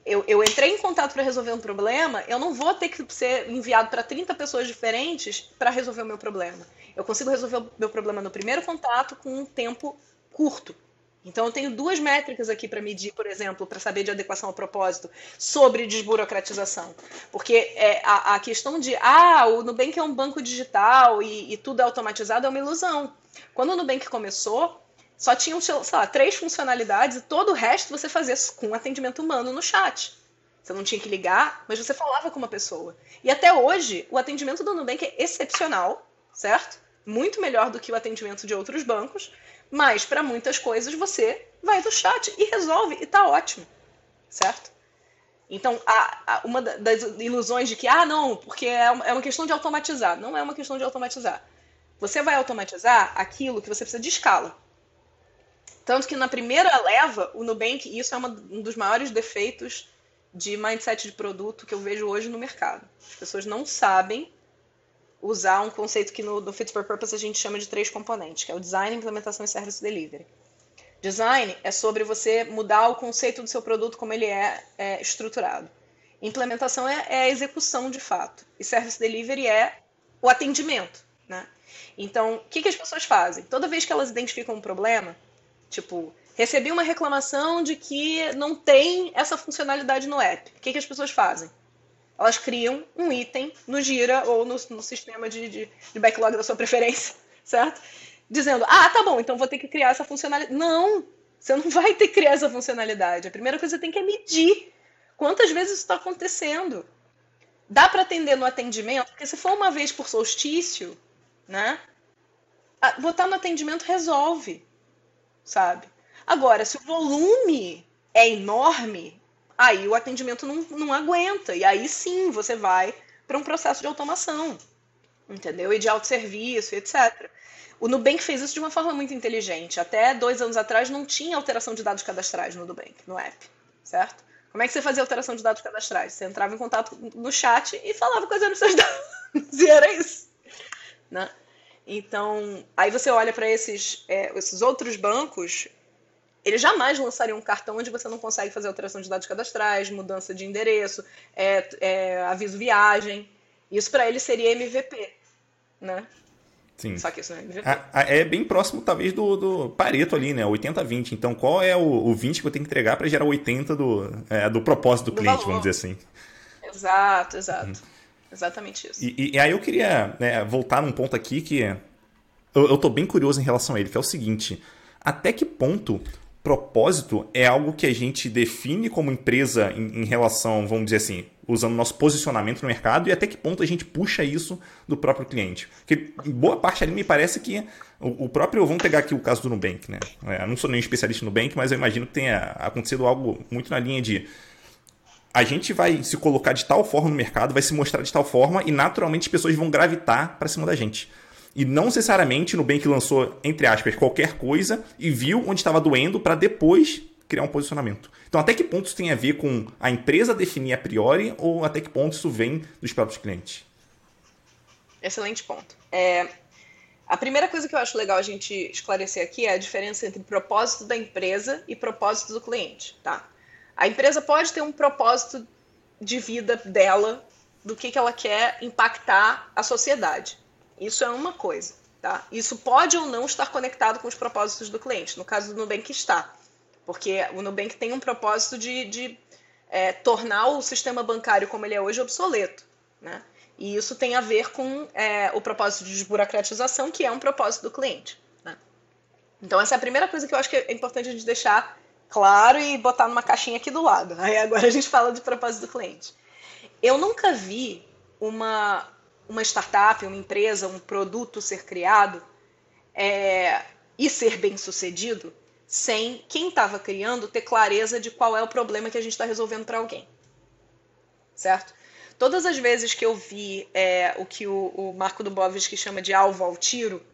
eu, eu entrei em contato para resolver um problema, eu não vou ter que ser enviado para 30 pessoas diferentes para resolver o meu problema. Eu consigo resolver o meu problema no primeiro contato com um tempo curto. Então, eu tenho duas métricas aqui para medir, por exemplo, para saber de adequação ao propósito, sobre desburocratização. Porque é, a, a, questão de, ah, o Nubank é um banco digital e, e tudo é automatizado é uma ilusão. Quando o Nubank começou, só tinham, sei lá, três funcionalidades e todo o resto você fazia com atendimento humano no chat. Você não tinha que ligar, mas você falava com uma pessoa. E até hoje, o atendimento do Nubank é excepcional, certo? Muito melhor do que o atendimento de outros bancos, mas para muitas coisas você vai do chat e resolve e tá ótimo, certo? Então, a, a, uma das ilusões de que, ah, não, porque é, é uma questão de automatizar. Não é uma questão de automatizar. Você vai automatizar aquilo que você precisa de escala. Tanto que na primeira leva, o Nubank, isso é uma, um dos maiores defeitos de mindset de produto que eu vejo hoje no mercado. As pessoas não sabem usar um conceito que no, no Fit for Purpose a gente chama de três componentes, que é o design, implementação e service delivery. Design é sobre você mudar o conceito do seu produto como ele é, é estruturado. Implementação é, é, a execução de fato. E service delivery é o atendimento. Né? Então, o que, que as pessoas fazem? Toda vez que elas identificam um problema, Tipo, recebi uma reclamação de que não tem essa funcionalidade no app. O que, que as pessoas fazem? Elas criam um item no Gira ou no, no sistema de, de, de, backlog da sua preferência, certo? Dizendo, ah, tá bom, então vou ter que criar essa funcionalidade. Não, você não vai ter que criar essa funcionalidade. A primeira coisa que você tem que é medir quantas vezes isso está acontecendo. Dá para atender no atendimento, porque se for uma vez por solstício, né? Botar no atendimento resolve sabe? Agora, se o volume é enorme, aí o atendimento não, não aguenta. E aí sim você vai para um processo de automação, entendeu? E de autosserviço, etc. O Nubank fez isso de uma forma muito inteligente. Até dois anos atrás não tinha alteração de dados cadastrais no Nubank, no app, certo? Como é que você fazia alteração de dados cadastrais? Você entrava em contato no chat e falava coisa nos seus dados. E era isso. Né? Então, aí você olha para esses, é, esses outros bancos, eles jamais lançariam um cartão onde você não consegue fazer alteração de dados cadastrais, mudança de endereço, é, é, aviso viagem. Isso para eles seria MVP, né? Sim. Só que isso não é MVP. é bem próximo, talvez, do, do Pareto ali, né? 80-20. Então, qual é o, o 20 que eu tenho que entregar para gerar 80 do, é, do propósito do, do cliente, valor. vamos dizer assim? Exato, exato. Uhum. Exatamente isso. E, e, aí eu queria né, voltar num ponto aqui que eu, eu tô bem curioso em relação a ele, que é o seguinte: até que ponto propósito é algo que a gente define como empresa em, em, relação, vamos dizer assim, usando nosso posicionamento no mercado e até que ponto a gente puxa isso do próprio cliente. Porque boa parte ali me parece que o, o próprio, vamos pegar aqui o caso do Nubank, né? É, não sou nem especialista no Nubank, mas eu imagino que tenha acontecido algo muito na linha de a gente vai se colocar de tal forma no mercado, vai se mostrar de tal forma e naturalmente as pessoas vão gravitar para cima da gente. E não necessariamente no bem que lançou, entre aspas, qualquer coisa e viu onde estava doendo para depois criar um posicionamento. Então, até que ponto isso tem a ver com a empresa definir a priori ou até que ponto isso vem dos próprios clientes? Excelente ponto. É, a primeira coisa que eu acho legal a gente esclarecer aqui é a diferença entre propósito da empresa e propósito do cliente, tá? A empresa pode ter um propósito de vida dela, do que, que ela quer impactar a sociedade. Isso é uma coisa. Tá? Isso pode ou não estar conectado com os propósitos do cliente. No caso do Nubank está. Porque o Nubank tem um propósito de, de é, tornar o sistema bancário como ele é hoje obsoleto. Né? E isso tem a ver com é, o propósito de desburocratização, que é um propósito do cliente. Né? Então, essa é a primeira coisa que eu acho que é importante a gente deixar claro e botar numa caixinha aqui do lado. Aí agora a gente fala de propósito do cliente. Eu nunca vi uma, uma startup, uma empresa, um produto ser criado é, e ser bem sucedido sem quem estava criando ter clareza de qual é o problema que a gente está resolvendo para alguém. Certo? Todas as vezes que eu vi é, o que o, o Marco Dubovski chama de alvo ao tiro,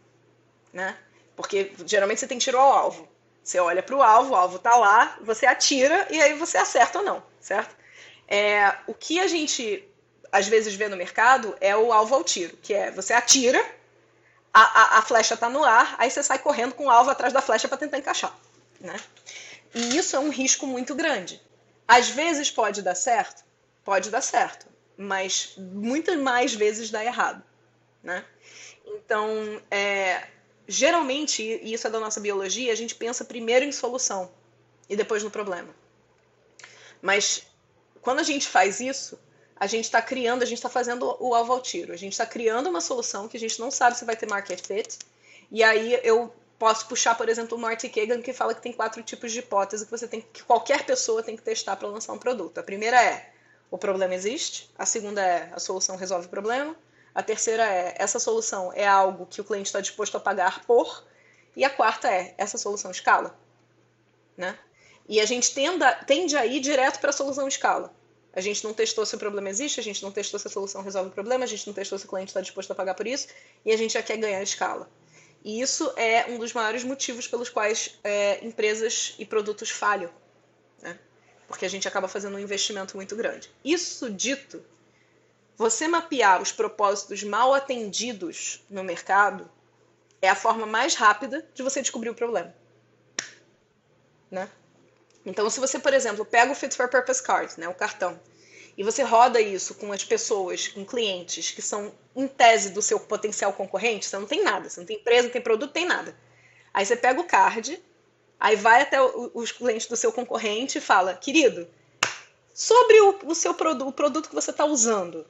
né? Porque geralmente você tem tiro ao alvo. Você olha para o alvo, o alvo está lá, você atira e aí você acerta ou não, certo? É, o que a gente às vezes vê no mercado é o alvo ao tiro, que é você atira, a, a, a flecha está no ar, aí você sai correndo com o alvo atrás da flecha para tentar encaixar. Né? E isso é um risco muito grande. Às vezes pode dar certo, pode dar certo, mas muitas mais vezes dá errado. Né? Então, é, geralmente, e isso é da nossa biologia, a gente pensa primeiro em solução e depois no problema. Mas quando a gente faz isso, a gente está criando, a gente está fazendo o alvo ao tiro. A gente está criando uma solução que a gente não sabe se vai ter market fit. E aí eu posso puxar, por exemplo, o Marty Kagan, que fala que tem quatro tipos de hipótese que você tem que qualquer pessoa tem que testar para lançar um produto. A primeira é o problema existe, a segunda é a solução resolve o problema, a terceira é essa solução é algo que o cliente está disposto a pagar por, e a quarta é essa solução escala. Né? E a gente tenda, tende a ir direto para a solução escala. A gente não testou se o problema existe, a gente não testou se a solução resolve o problema, a gente não testou se o cliente está disposto a pagar por isso, e a gente já quer ganhar escala. E isso é um dos maiores motivos pelos quais é, empresas e produtos falham. Né? Porque a gente acaba fazendo um investimento muito grande. Isso dito, você mapear os propósitos mal atendidos no mercado é a forma mais rápida de você descobrir o problema. Né? Então, se você, por exemplo, pega o Fit for Purpose Card, né, o cartão, e você roda isso com as pessoas, com clientes que são, em tese, do seu potencial concorrente, você não tem nada, você não tem empresa, não tem produto, não tem nada. Aí você pega o card, aí vai até os clientes do seu concorrente e fala, querido, sobre o, o seu produto, o produto que você está usando,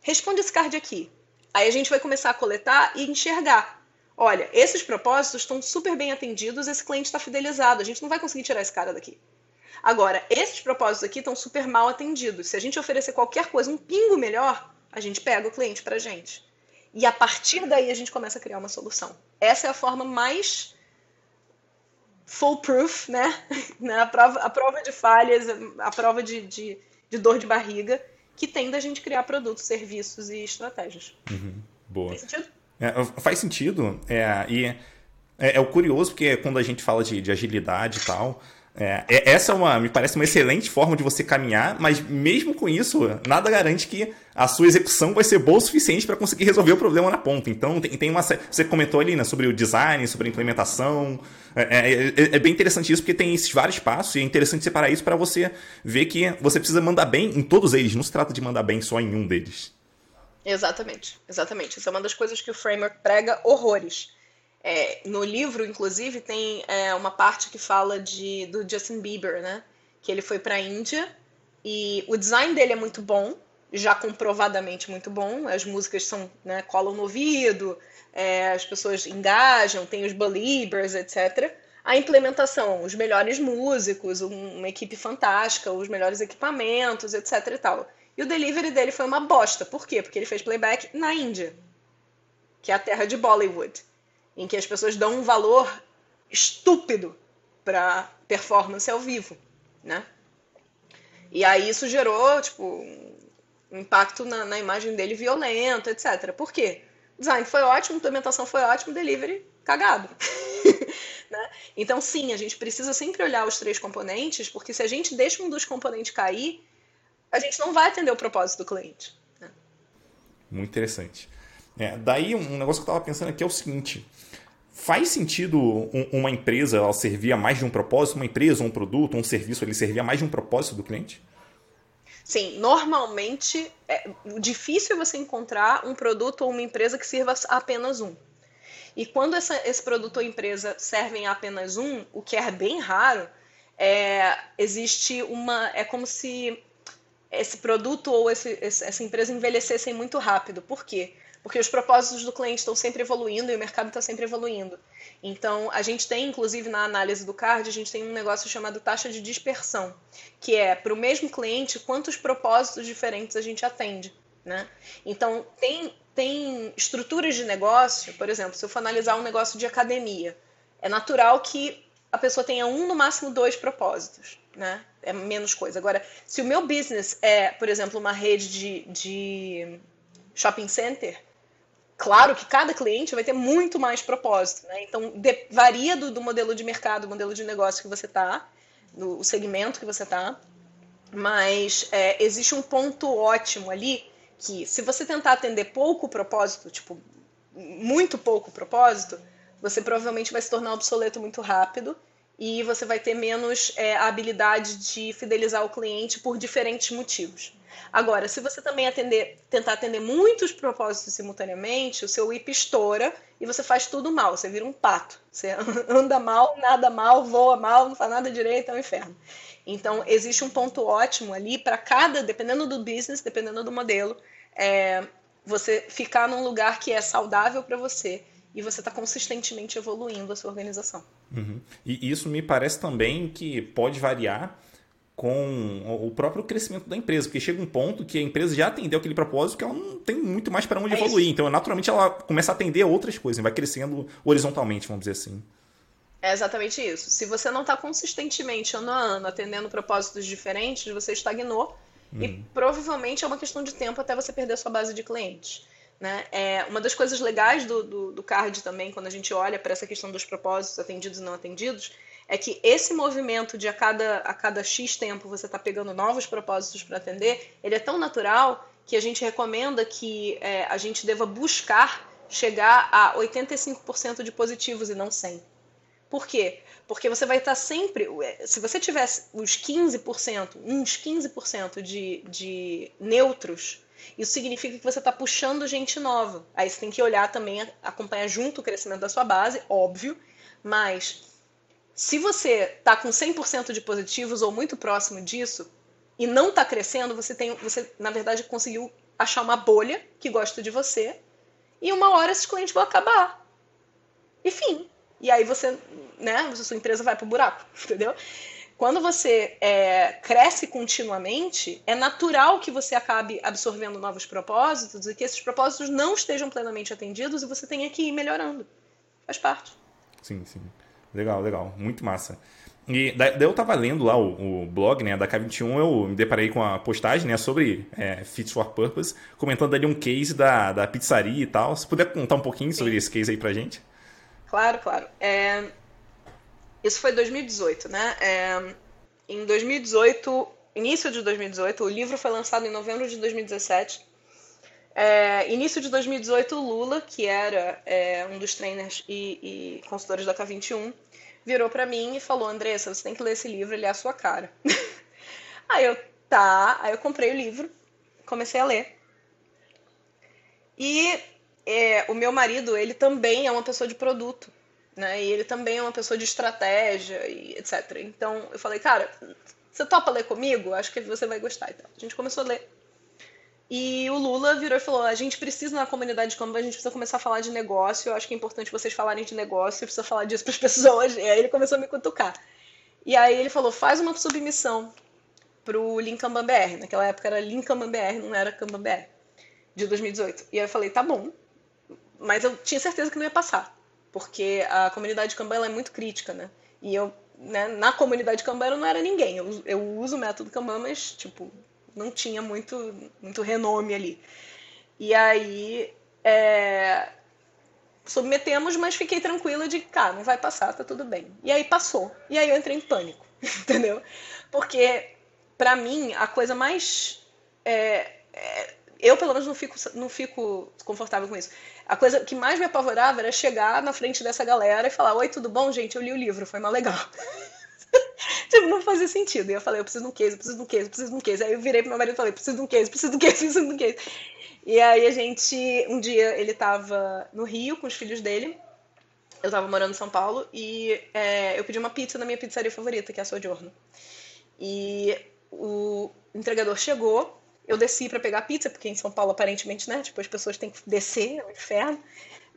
responde esse card aqui. Aí a gente vai começar a coletar e enxergar. Olha, esses propósitos estão super bem atendidos, esse cliente está fidelizado, a gente não vai conseguir tirar esse cara daqui. Agora, esses propósitos aqui estão super mal atendidos. Se a gente oferecer qualquer coisa, um pingo melhor, a gente pega o cliente para a gente. E a partir daí a gente começa a criar uma solução. Essa é a forma mais foolproof, né? a, prova, a prova de falhas, a prova de, de, de dor de barriga que tem da gente criar produtos, serviços e estratégias. Uhum. Boa. Faz sentido? É, faz sentido. É, e é, é, o curioso, porque quando a gente fala de, de agilidade e tal, é, é, essa é uma, me parece uma excelente forma de você caminhar, mas mesmo com isso, nada garante que a sua execução vai ser boa o suficiente para conseguir resolver o problema na ponta. Então, tem, tem uma. Você comentou ali né, sobre o design, sobre a implementação. É, é, é, bem interessante isso, porque tem esses vários passos, e é interessante separar isso para você ver que você precisa mandar bem em todos eles. Não se trata de mandar bem só em um deles. Exatamente, exatamente. Isso é uma das coisas que o framework prega horrores. É, no livro, inclusive, tem é, uma parte que fala de, do Justin Bieber, né? Que ele foi para a Índia e o design dele é muito bom, já comprovadamente muito bom. As músicas são, né, colam no ouvido, é, as pessoas engajam, tem os believers, etc. A implementação, os melhores músicos, uma equipe fantástica, os melhores equipamentos, etc. e tal. E o delivery dele foi uma bosta. Por quê? Porque ele fez playback na Índia, que é a terra de Bollywood em que as pessoas dão um valor estúpido para performance ao vivo, né? E aí isso gerou, tipo, um impacto na, na imagem dele violento, etc. Por quê? Design foi ótimo, implementação foi ótima, delivery cagado. né? Então, sim, a gente precisa sempre olhar os três componentes, porque se a gente deixa um dos componentes cair, a gente não vai atender o propósito do cliente. Né? Muito interessante. É, daí, um negócio que eu estava pensando aqui é o seguinte: Faz sentido uma empresa ela servir a mais de um propósito? Uma empresa, um produto, um serviço, ele servir a mais de um propósito do cliente? Sim, normalmente é difícil você encontrar um produto ou uma empresa que sirva a apenas um. E quando essa, esse produto ou empresa servem a apenas um, o que é bem raro, é, existe uma. É como se esse produto ou esse, essa empresa envelhecessem muito rápido. Por quê? porque os propósitos do cliente estão sempre evoluindo e o mercado está sempre evoluindo. Então, a gente tem, inclusive, na análise do card, a gente tem um negócio chamado taxa de dispersão, que é para o mesmo cliente quantos propósitos diferentes a gente atende. Né? Então, tem, tem estruturas de negócio, por exemplo, se eu for analisar um negócio de academia, é natural que a pessoa tenha um, no máximo dois propósitos, né? É menos coisa. Agora, se o meu business é, por exemplo, uma rede de, de shopping center, claro que cada cliente vai ter muito mais propósito, né? Então, de, varia do, do, modelo de mercado, modelo de negócio que você está, do segmento que você está, mas é, existe um ponto ótimo ali que, se você tentar atender pouco propósito, tipo, muito pouco propósito, você provavelmente vai se tornar obsoleto muito rápido e você vai ter menos é, a habilidade de fidelizar o cliente por diferentes motivos. Agora, se você também atender, tentar atender muitos propósitos simultaneamente, o seu IP estoura e você faz tudo mal, você vira um pato. Você anda mal, nada mal, voa mal, não faz nada direito, é um inferno. Então, existe um ponto ótimo ali para cada, dependendo do business, dependendo do modelo, é, você ficar num lugar que é saudável para você e você está consistentemente evoluindo a sua organização. Uhum. E isso me parece também que pode variar com o próprio crescimento da empresa, porque chega um ponto que a empresa já atendeu aquele propósito que ela não tem muito mais para onde é evoluir. Isso. Então, naturalmente, ela começa a atender outras coisas, vai crescendo horizontalmente, vamos dizer assim. É exatamente isso. Se você não está consistentemente ano a ano atendendo propósitos diferentes, você estagnou uhum. e provavelmente é uma questão de tempo até você perder a sua base de clientes. Né? É, uma das coisas legais do, do, do card também, quando a gente olha para essa questão dos propósitos atendidos e não atendidos, é que esse movimento de a cada, a cada X tempo você está pegando novos propósitos para atender, ele é tão natural que a gente recomenda que é, a gente deva buscar chegar a 85% de positivos e não 100%. Por quê? Porque você vai estar sempre. Se você tivesse os 15%, uns 15% de, de neutros, isso significa que você está puxando gente nova. Aí você tem que olhar também, acompanhar junto o crescimento da sua base, óbvio, mas se você está com 100% de positivos ou muito próximo disso e não está crescendo, você tem, você na verdade conseguiu achar uma bolha que gosta de você e uma hora esses clientes vão acabar. E fim. E aí você, né, sua empresa vai pro buraco, entendeu? Quando você é, cresce continuamente, é natural que você acabe absorvendo novos propósitos e que esses propósitos não estejam plenamente atendidos e você tenha que ir melhorando. Faz parte. Sim, sim. Legal, legal. Muito massa. E daí eu tava lendo lá o, o, blog né, da K21, eu me deparei com a postagem né, sobre é, Fit for Purpose, comentando ali um case da, da pizzaria e tal. Se puder contar um pouquinho sobre esse case aí pra gente? Claro, claro. É... Isso foi 2018, né? É... Em 2018, início de 2018, o livro foi lançado em novembro de 2017. É, início de 2018, o Lula, que era é, um dos trainers e, e, consultores da K21, virou para mim e falou: Andressa, você tem que ler esse livro, ele é a sua cara. aí eu, tá. Aí eu comprei o livro, comecei a ler. E é, o meu marido, ele também é uma pessoa de produto, né? E ele também é uma pessoa de estratégia e etc. Então eu falei, cara, você topa ler comigo? Acho que você vai gostar. Então a gente começou a ler. E o Lula virou e falou: a gente precisa, na comunidade de Canva, a gente precisa começar a falar de negócio. Eu acho que é importante vocês falarem de negócio, precisa falar disso para as pessoas. E aí ele começou a me cutucar. E aí ele falou: faz uma submissão pro Linkamban BR. Naquela época era Linkamban BR, não era Kanban BR, de 2018. E aí eu falei: tá bom. Mas eu tinha certeza que não ia passar, porque a comunidade de Kanban é muito crítica, né? E eu, né, na comunidade de Kanban eu não era ninguém. Eu, eu uso o método Kanban, mas, tipo, não tinha muito, muito renome ali. E aí é, submetemos, mas fiquei tranquila de, cara, não vai passar, tá tudo bem. E aí passou. E aí eu entrei em pânico, entendeu? Porque, para mim, a coisa mais. É, é, eu, pelo menos, não fico, não fico confortável com isso. A coisa que mais me apavorava era chegar na frente dessa galera e falar: Oi, tudo bom, gente? Eu li o livro, foi mal legal. tipo, não fazia sentido. E eu falei, eu preciso de um queijo, eu preciso de um queijo, eu preciso de um queijo. Aí eu virei pro meu marido e falei, preciso de um queijo, preciso de um queijo, preciso de um queijo. E aí a gente, um dia ele tava no Rio com os filhos dele. Eu tava morando em São Paulo e é, eu pedi uma pizza na minha pizzaria favorita, que é a Sojourno. E o entregador chegou, eu desci para pegar pizza, porque em São Paulo aparentemente, né, tipo, as pessoas têm que descer, é um inferno.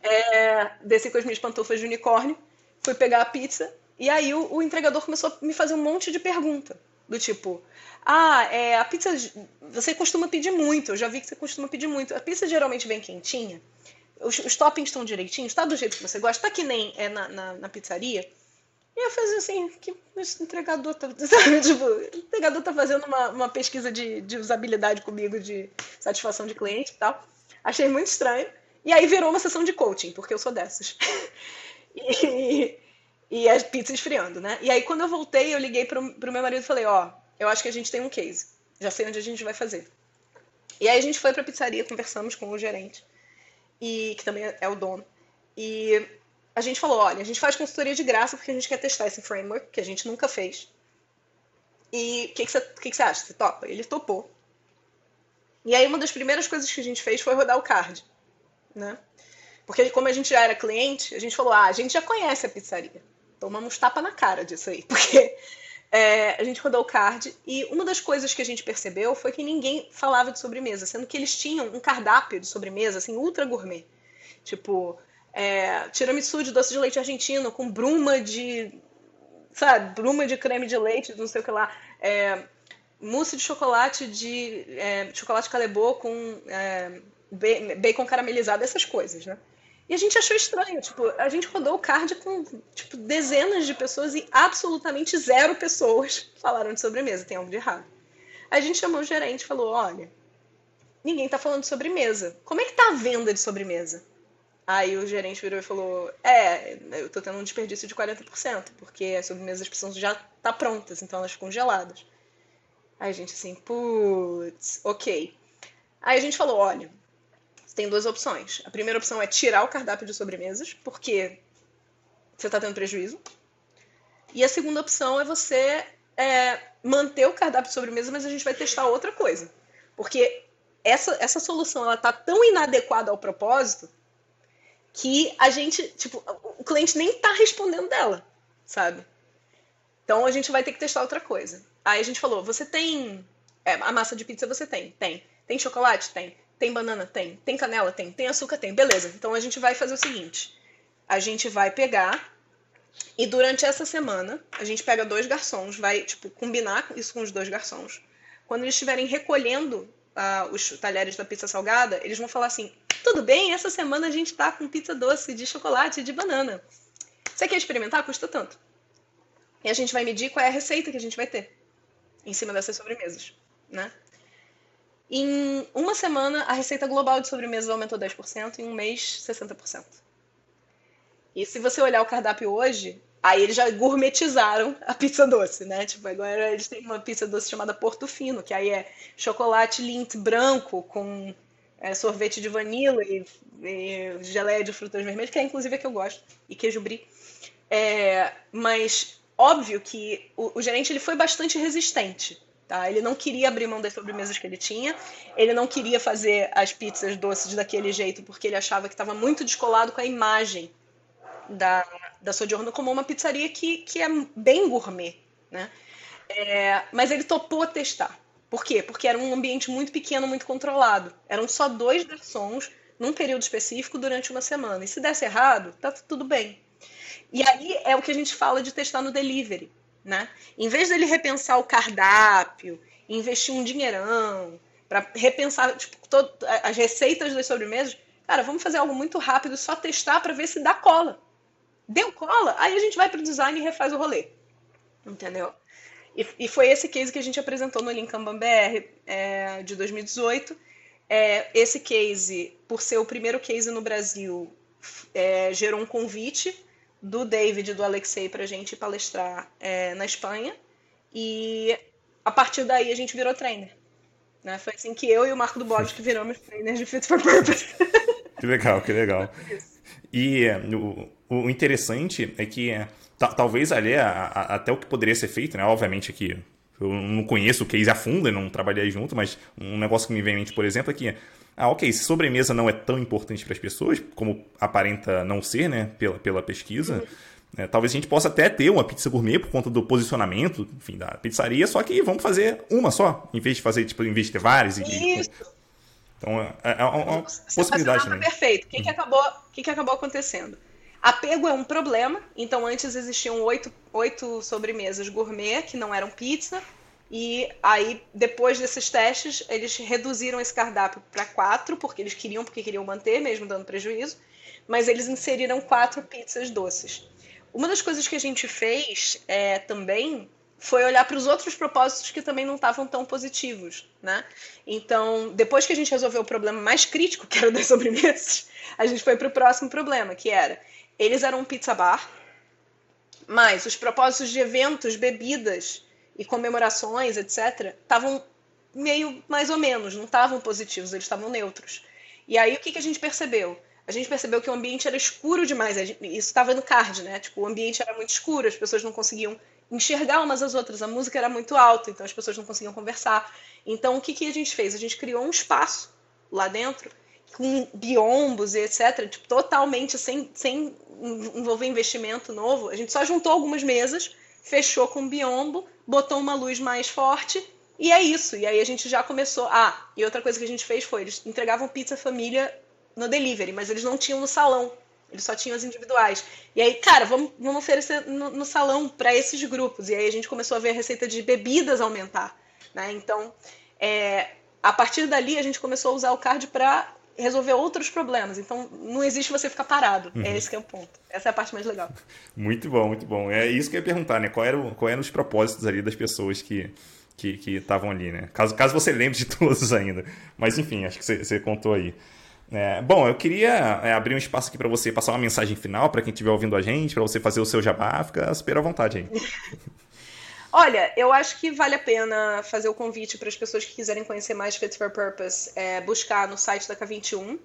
É, desci com as minhas pantufas de unicórnio, fui pegar a pizza e aí o, o, entregador começou a me fazer um monte de pergunta. Do tipo, ah, é, a pizza. Você costuma pedir muito, eu já vi que você costuma pedir muito. A pizza geralmente vem quentinha? os, os toppings estão direitinhos, tá do jeito que você gosta, tá que nem é na, na, na pizzaria. E eu fazia assim, que esse entregador tá. Sabe, tipo, o entregador tá fazendo uma, uma pesquisa de, de usabilidade comigo, de satisfação de cliente e tal. Achei muito estranho. E aí virou uma sessão de coaching, porque eu sou dessas. e, e a pizza esfriando, né? E aí quando eu voltei, eu liguei pro, pro meu marido e falei, ó, eu acho que a gente tem um case. Já sei onde a gente vai fazer. E aí a gente foi pra pizzaria, conversamos com o gerente, e que também é o dono. E a gente falou, olha, a gente faz consultoria de graça porque a gente quer testar esse framework, que a gente nunca fez. E o que, que, você, que, que você acha? Você topa? Ele topou. E aí uma das primeiras coisas que a gente fez foi rodar o card, né? Porque como a gente já era cliente, a gente falou, ah, a gente já conhece a pizzaria. Tomamos tapa na cara disso aí, porque é, a gente rodou o card e uma das coisas que a gente percebeu foi que ninguém falava de sobremesa, sendo que eles tinham um cardápio de sobremesa, assim, ultra gourmet. Tipo, é, tiramisu de doce de leite argentino com bruma de. Sabe, bruma de creme de leite, não sei o que lá. É, mousse de chocolate de é, chocolate calebô com é, bacon caramelizado, essas coisas, né? E a gente achou estranho, tipo, a gente rodou o card com tipo, dezenas de pessoas e absolutamente zero pessoas falaram de sobremesa, tem algo de errado. A gente chamou o gerente e falou: olha, ninguém tá falando de sobremesa. Como é que tá a venda de sobremesa? Aí o gerente virou e falou: É, eu tô tendo um desperdício de 40%, porque as sobremesas precisam já estar tá prontas, então elas congeladas. Aí a gente assim, putz, ok. Aí a gente falou: olha, tem duas opções. A primeira opção é tirar o cardápio de sobremesas, porque você está tendo prejuízo. E a segunda opção é você é, manter o cardápio de sobremesa, mas a gente vai testar outra coisa. Porque essa, essa solução ela tá tão inadequada ao propósito que a gente, tipo, o cliente nem tá respondendo dela, sabe? Então a gente vai ter que testar outra coisa. Aí a gente falou: você tem. É, a massa de pizza você tem? Tem. Tem chocolate? Tem. Tem banana? Tem. Tem canela? Tem. Tem açúcar? Tem. Beleza. Então a gente vai fazer o seguinte: a gente vai pegar e durante essa semana a gente pega dois garçons, vai tipo combinar isso com os dois garçons. Quando eles estiverem recolhendo os talheres da pizza salgada, eles vão falar assim: tudo bem, essa semana a gente tá com pizza doce de chocolate e de banana. Você quer experimentar? Custa tanto. E a gente vai medir qual é a receita que a gente vai ter em cima dessas sobremesas, né? Em uma semana, a receita global de sobremesas aumentou 10%, em um mês, 60%. E se você olhar o cardápio hoje, aí eles já gourmetizaram a pizza doce, né? Tipo, agora eles têm uma pizza doce chamada Porto Fino, que aí é chocolate Lindt branco com é, sorvete de vanila e, e, geleia de frutas vermelhas, que é inclusive a que eu gosto, e queijo brie. É, mas óbvio que o, o, gerente ele foi bastante resistente. Tá? Ele não queria abrir mão das sobremesas que ele tinha, ele não queria fazer as pizzas doces daquele jeito, porque ele achava que estava muito descolado com a imagem da, da Soggiorno como uma pizzaria que, que é bem gourmet. Né? É, mas ele topou testar. Por quê? Porque era um ambiente muito pequeno, muito controlado. Eram só dois garçons num período específico durante uma semana. E se desse errado, tá tudo bem. E aí é o que a gente fala de testar no delivery, né? Em vez dele repensar o cardápio, investir um dinheirão para repensar tipo, todo, as receitas das sobremesas, cara, vamos fazer algo muito rápido, só testar para ver se dá cola. Deu cola, aí a gente vai para o design e refaz o rolê. Entendeu? E, e, foi esse case que a gente apresentou no Linkamban BR é, de 2018. É, esse case, por ser o primeiro case no Brasil, é, gerou um convite do David e do Alexei para a gente palestrar é, na Espanha. E a partir daí a gente virou trainer. Né? Foi assim que eu e o Marco do Bode que viramos trainers de Fit for Purpose. Que legal, que legal. E é, o, o interessante é que é, talvez ali a, a, até o que poderia ser feito, né? Obviamente aqui eu não conheço o case a fundo, não trabalhei junto, mas um negócio que me vem em mente, por exemplo, é que, ah, ok, se sobremesa não é tão importante para as pessoas, como aparenta não ser, né, pela, pela pesquisa, né, talvez a gente possa até ter uma pizza gourmet por conta do posicionamento, enfim, da pizzaria, só que vamos fazer uma só, em vez de fazer, tipo, em vez de ter várias. E, então, é, é, é uma, possibilidade também. Perfeito. O que, que, acabou, que, que acabou acontecendo? Apego é um problema, então antes existiam oito, oito sobremesas gourmet que não eram pizza, E aí, depois desses testes, eles reduziram esse cardápio para quatro, porque eles queriam, porque queriam manter, mesmo dando prejuízo. Mas eles inseriram quatro pizzas doces. Uma das coisas que a gente fez é, também foi olhar para os outros propósitos que também não estavam tão positivos, né? Então, depois que a gente resolveu o problema mais crítico, que era das sobremesas, a gente foi para o próximo problema, que era eles eram um pizza bar, mas os propósitos de eventos, bebidas e comemorações, etc., estavam meio mais ou menos, não estavam positivos, eles estavam neutros. E aí o que, que a gente percebeu? A gente percebeu que o ambiente era escuro demais. Isso estava no card, né? Tipo, o ambiente era muito escuro, as pessoas não conseguiam enxergar umas às outras. A música era muito alta, então as pessoas não conseguiam conversar. Então o que, que a gente fez? A gente criou um espaço lá dentro com biombos e etc, tipo, totalmente sem, sem envolver investimento novo. A gente só juntou algumas mesas, fechou com biombo, botou uma luz mais forte e é isso. E aí a gente já começou. Ah, e outra coisa que a gente fez foi: eles entregavam pizza família no delivery, mas eles não tinham no salão. Eles só tinham as individuais. E aí, cara, vamos, vamos oferecer no, no salão para esses grupos. E aí a gente começou a ver a receita de bebidas aumentar. Né? Então, é, a partir dali, a gente começou a usar o card para resolver outros problemas. Então, não existe você ficar parado. É uhum. É esse que é o ponto. Essa é a parte mais legal. Muito bom, muito bom. É isso que eu ia perguntar, né? Qual era o, qual eram os propósitos ali das pessoas que que estavam ali, né? Caso, caso você lembre de todos ainda. Mas enfim, acho que você, você contou aí. É, bom, eu queria é, abrir um espaço aqui para você passar uma mensagem final para quem estiver ouvindo a gente, para você fazer o seu jabá, fica super à vontade aí. Olha, eu acho que vale a pena fazer o convite para as pessoas que quiserem conhecer mais Fit for Purpose, é, buscar no site da K21.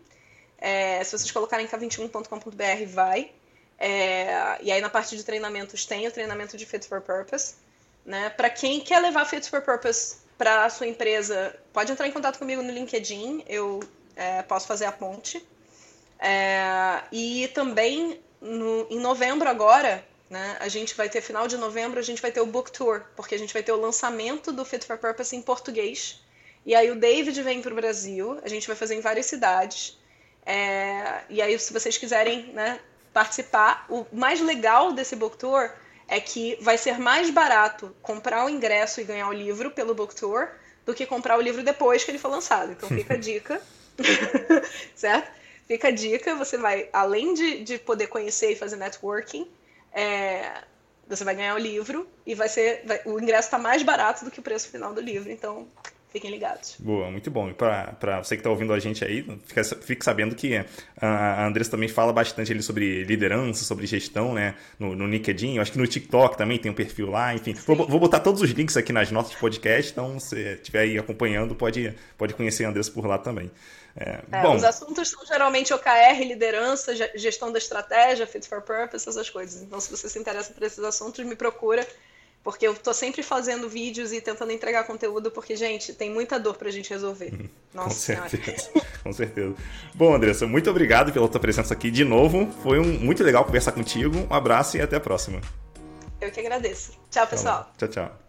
É, se vocês colocarem k21.com.br, vai. É, e aí na parte de treinamentos tem o treinamento de Fit for Purpose. Né? Para quem quer levar Fit for Purpose para a sua empresa, pode entrar em contato comigo no LinkedIn, eu é, posso fazer a ponte. É, e também no, em novembro agora, né? A gente vai ter, final de novembro, a gente vai ter o Book Tour, porque a gente vai ter o lançamento do Fit for Purpose em português. E aí o David vem para o Brasil, a gente vai fazer em várias cidades. É, e aí, se vocês quiserem né, participar, o mais legal desse Book Tour é que vai ser mais barato comprar o ingresso e ganhar o livro pelo Book Tour do que comprar o livro depois que ele for lançado. Então fica a dica, certo? Fica a dica, você vai, além de, de poder conhecer e fazer networking, é, você vai ganhar o livro e vai ser. Vai, o ingresso está mais barato do que o preço final do livro, então fiquem ligados. Boa, muito bom. E para você que está ouvindo a gente aí, fica, fique sabendo que a Andressa também fala bastante ali sobre liderança, sobre gestão, né? No, no LinkedIn, eu acho que no TikTok também tem um perfil lá, enfim. Vou, vou, botar todos os links aqui nas notas de podcast, então se estiver aí acompanhando, pode, pode conhecer a Andressa por lá também. É, é, bom. Os assuntos são geralmente OKR, liderança, gestão da estratégia, fit for purpose, essas coisas. Então, se você se interessa por esses assuntos, me procura, porque eu tô sempre fazendo vídeos e tentando entregar conteúdo, porque, gente, tem muita dor pra gente resolver. Nossa Com certeza. Com certeza. Bom, Andressa, muito obrigado pela tua presença aqui de novo. Foi um, muito legal conversar contigo. Um abraço e até a próxima. Eu que agradeço. Tchau, pessoal. Tchau, tchau.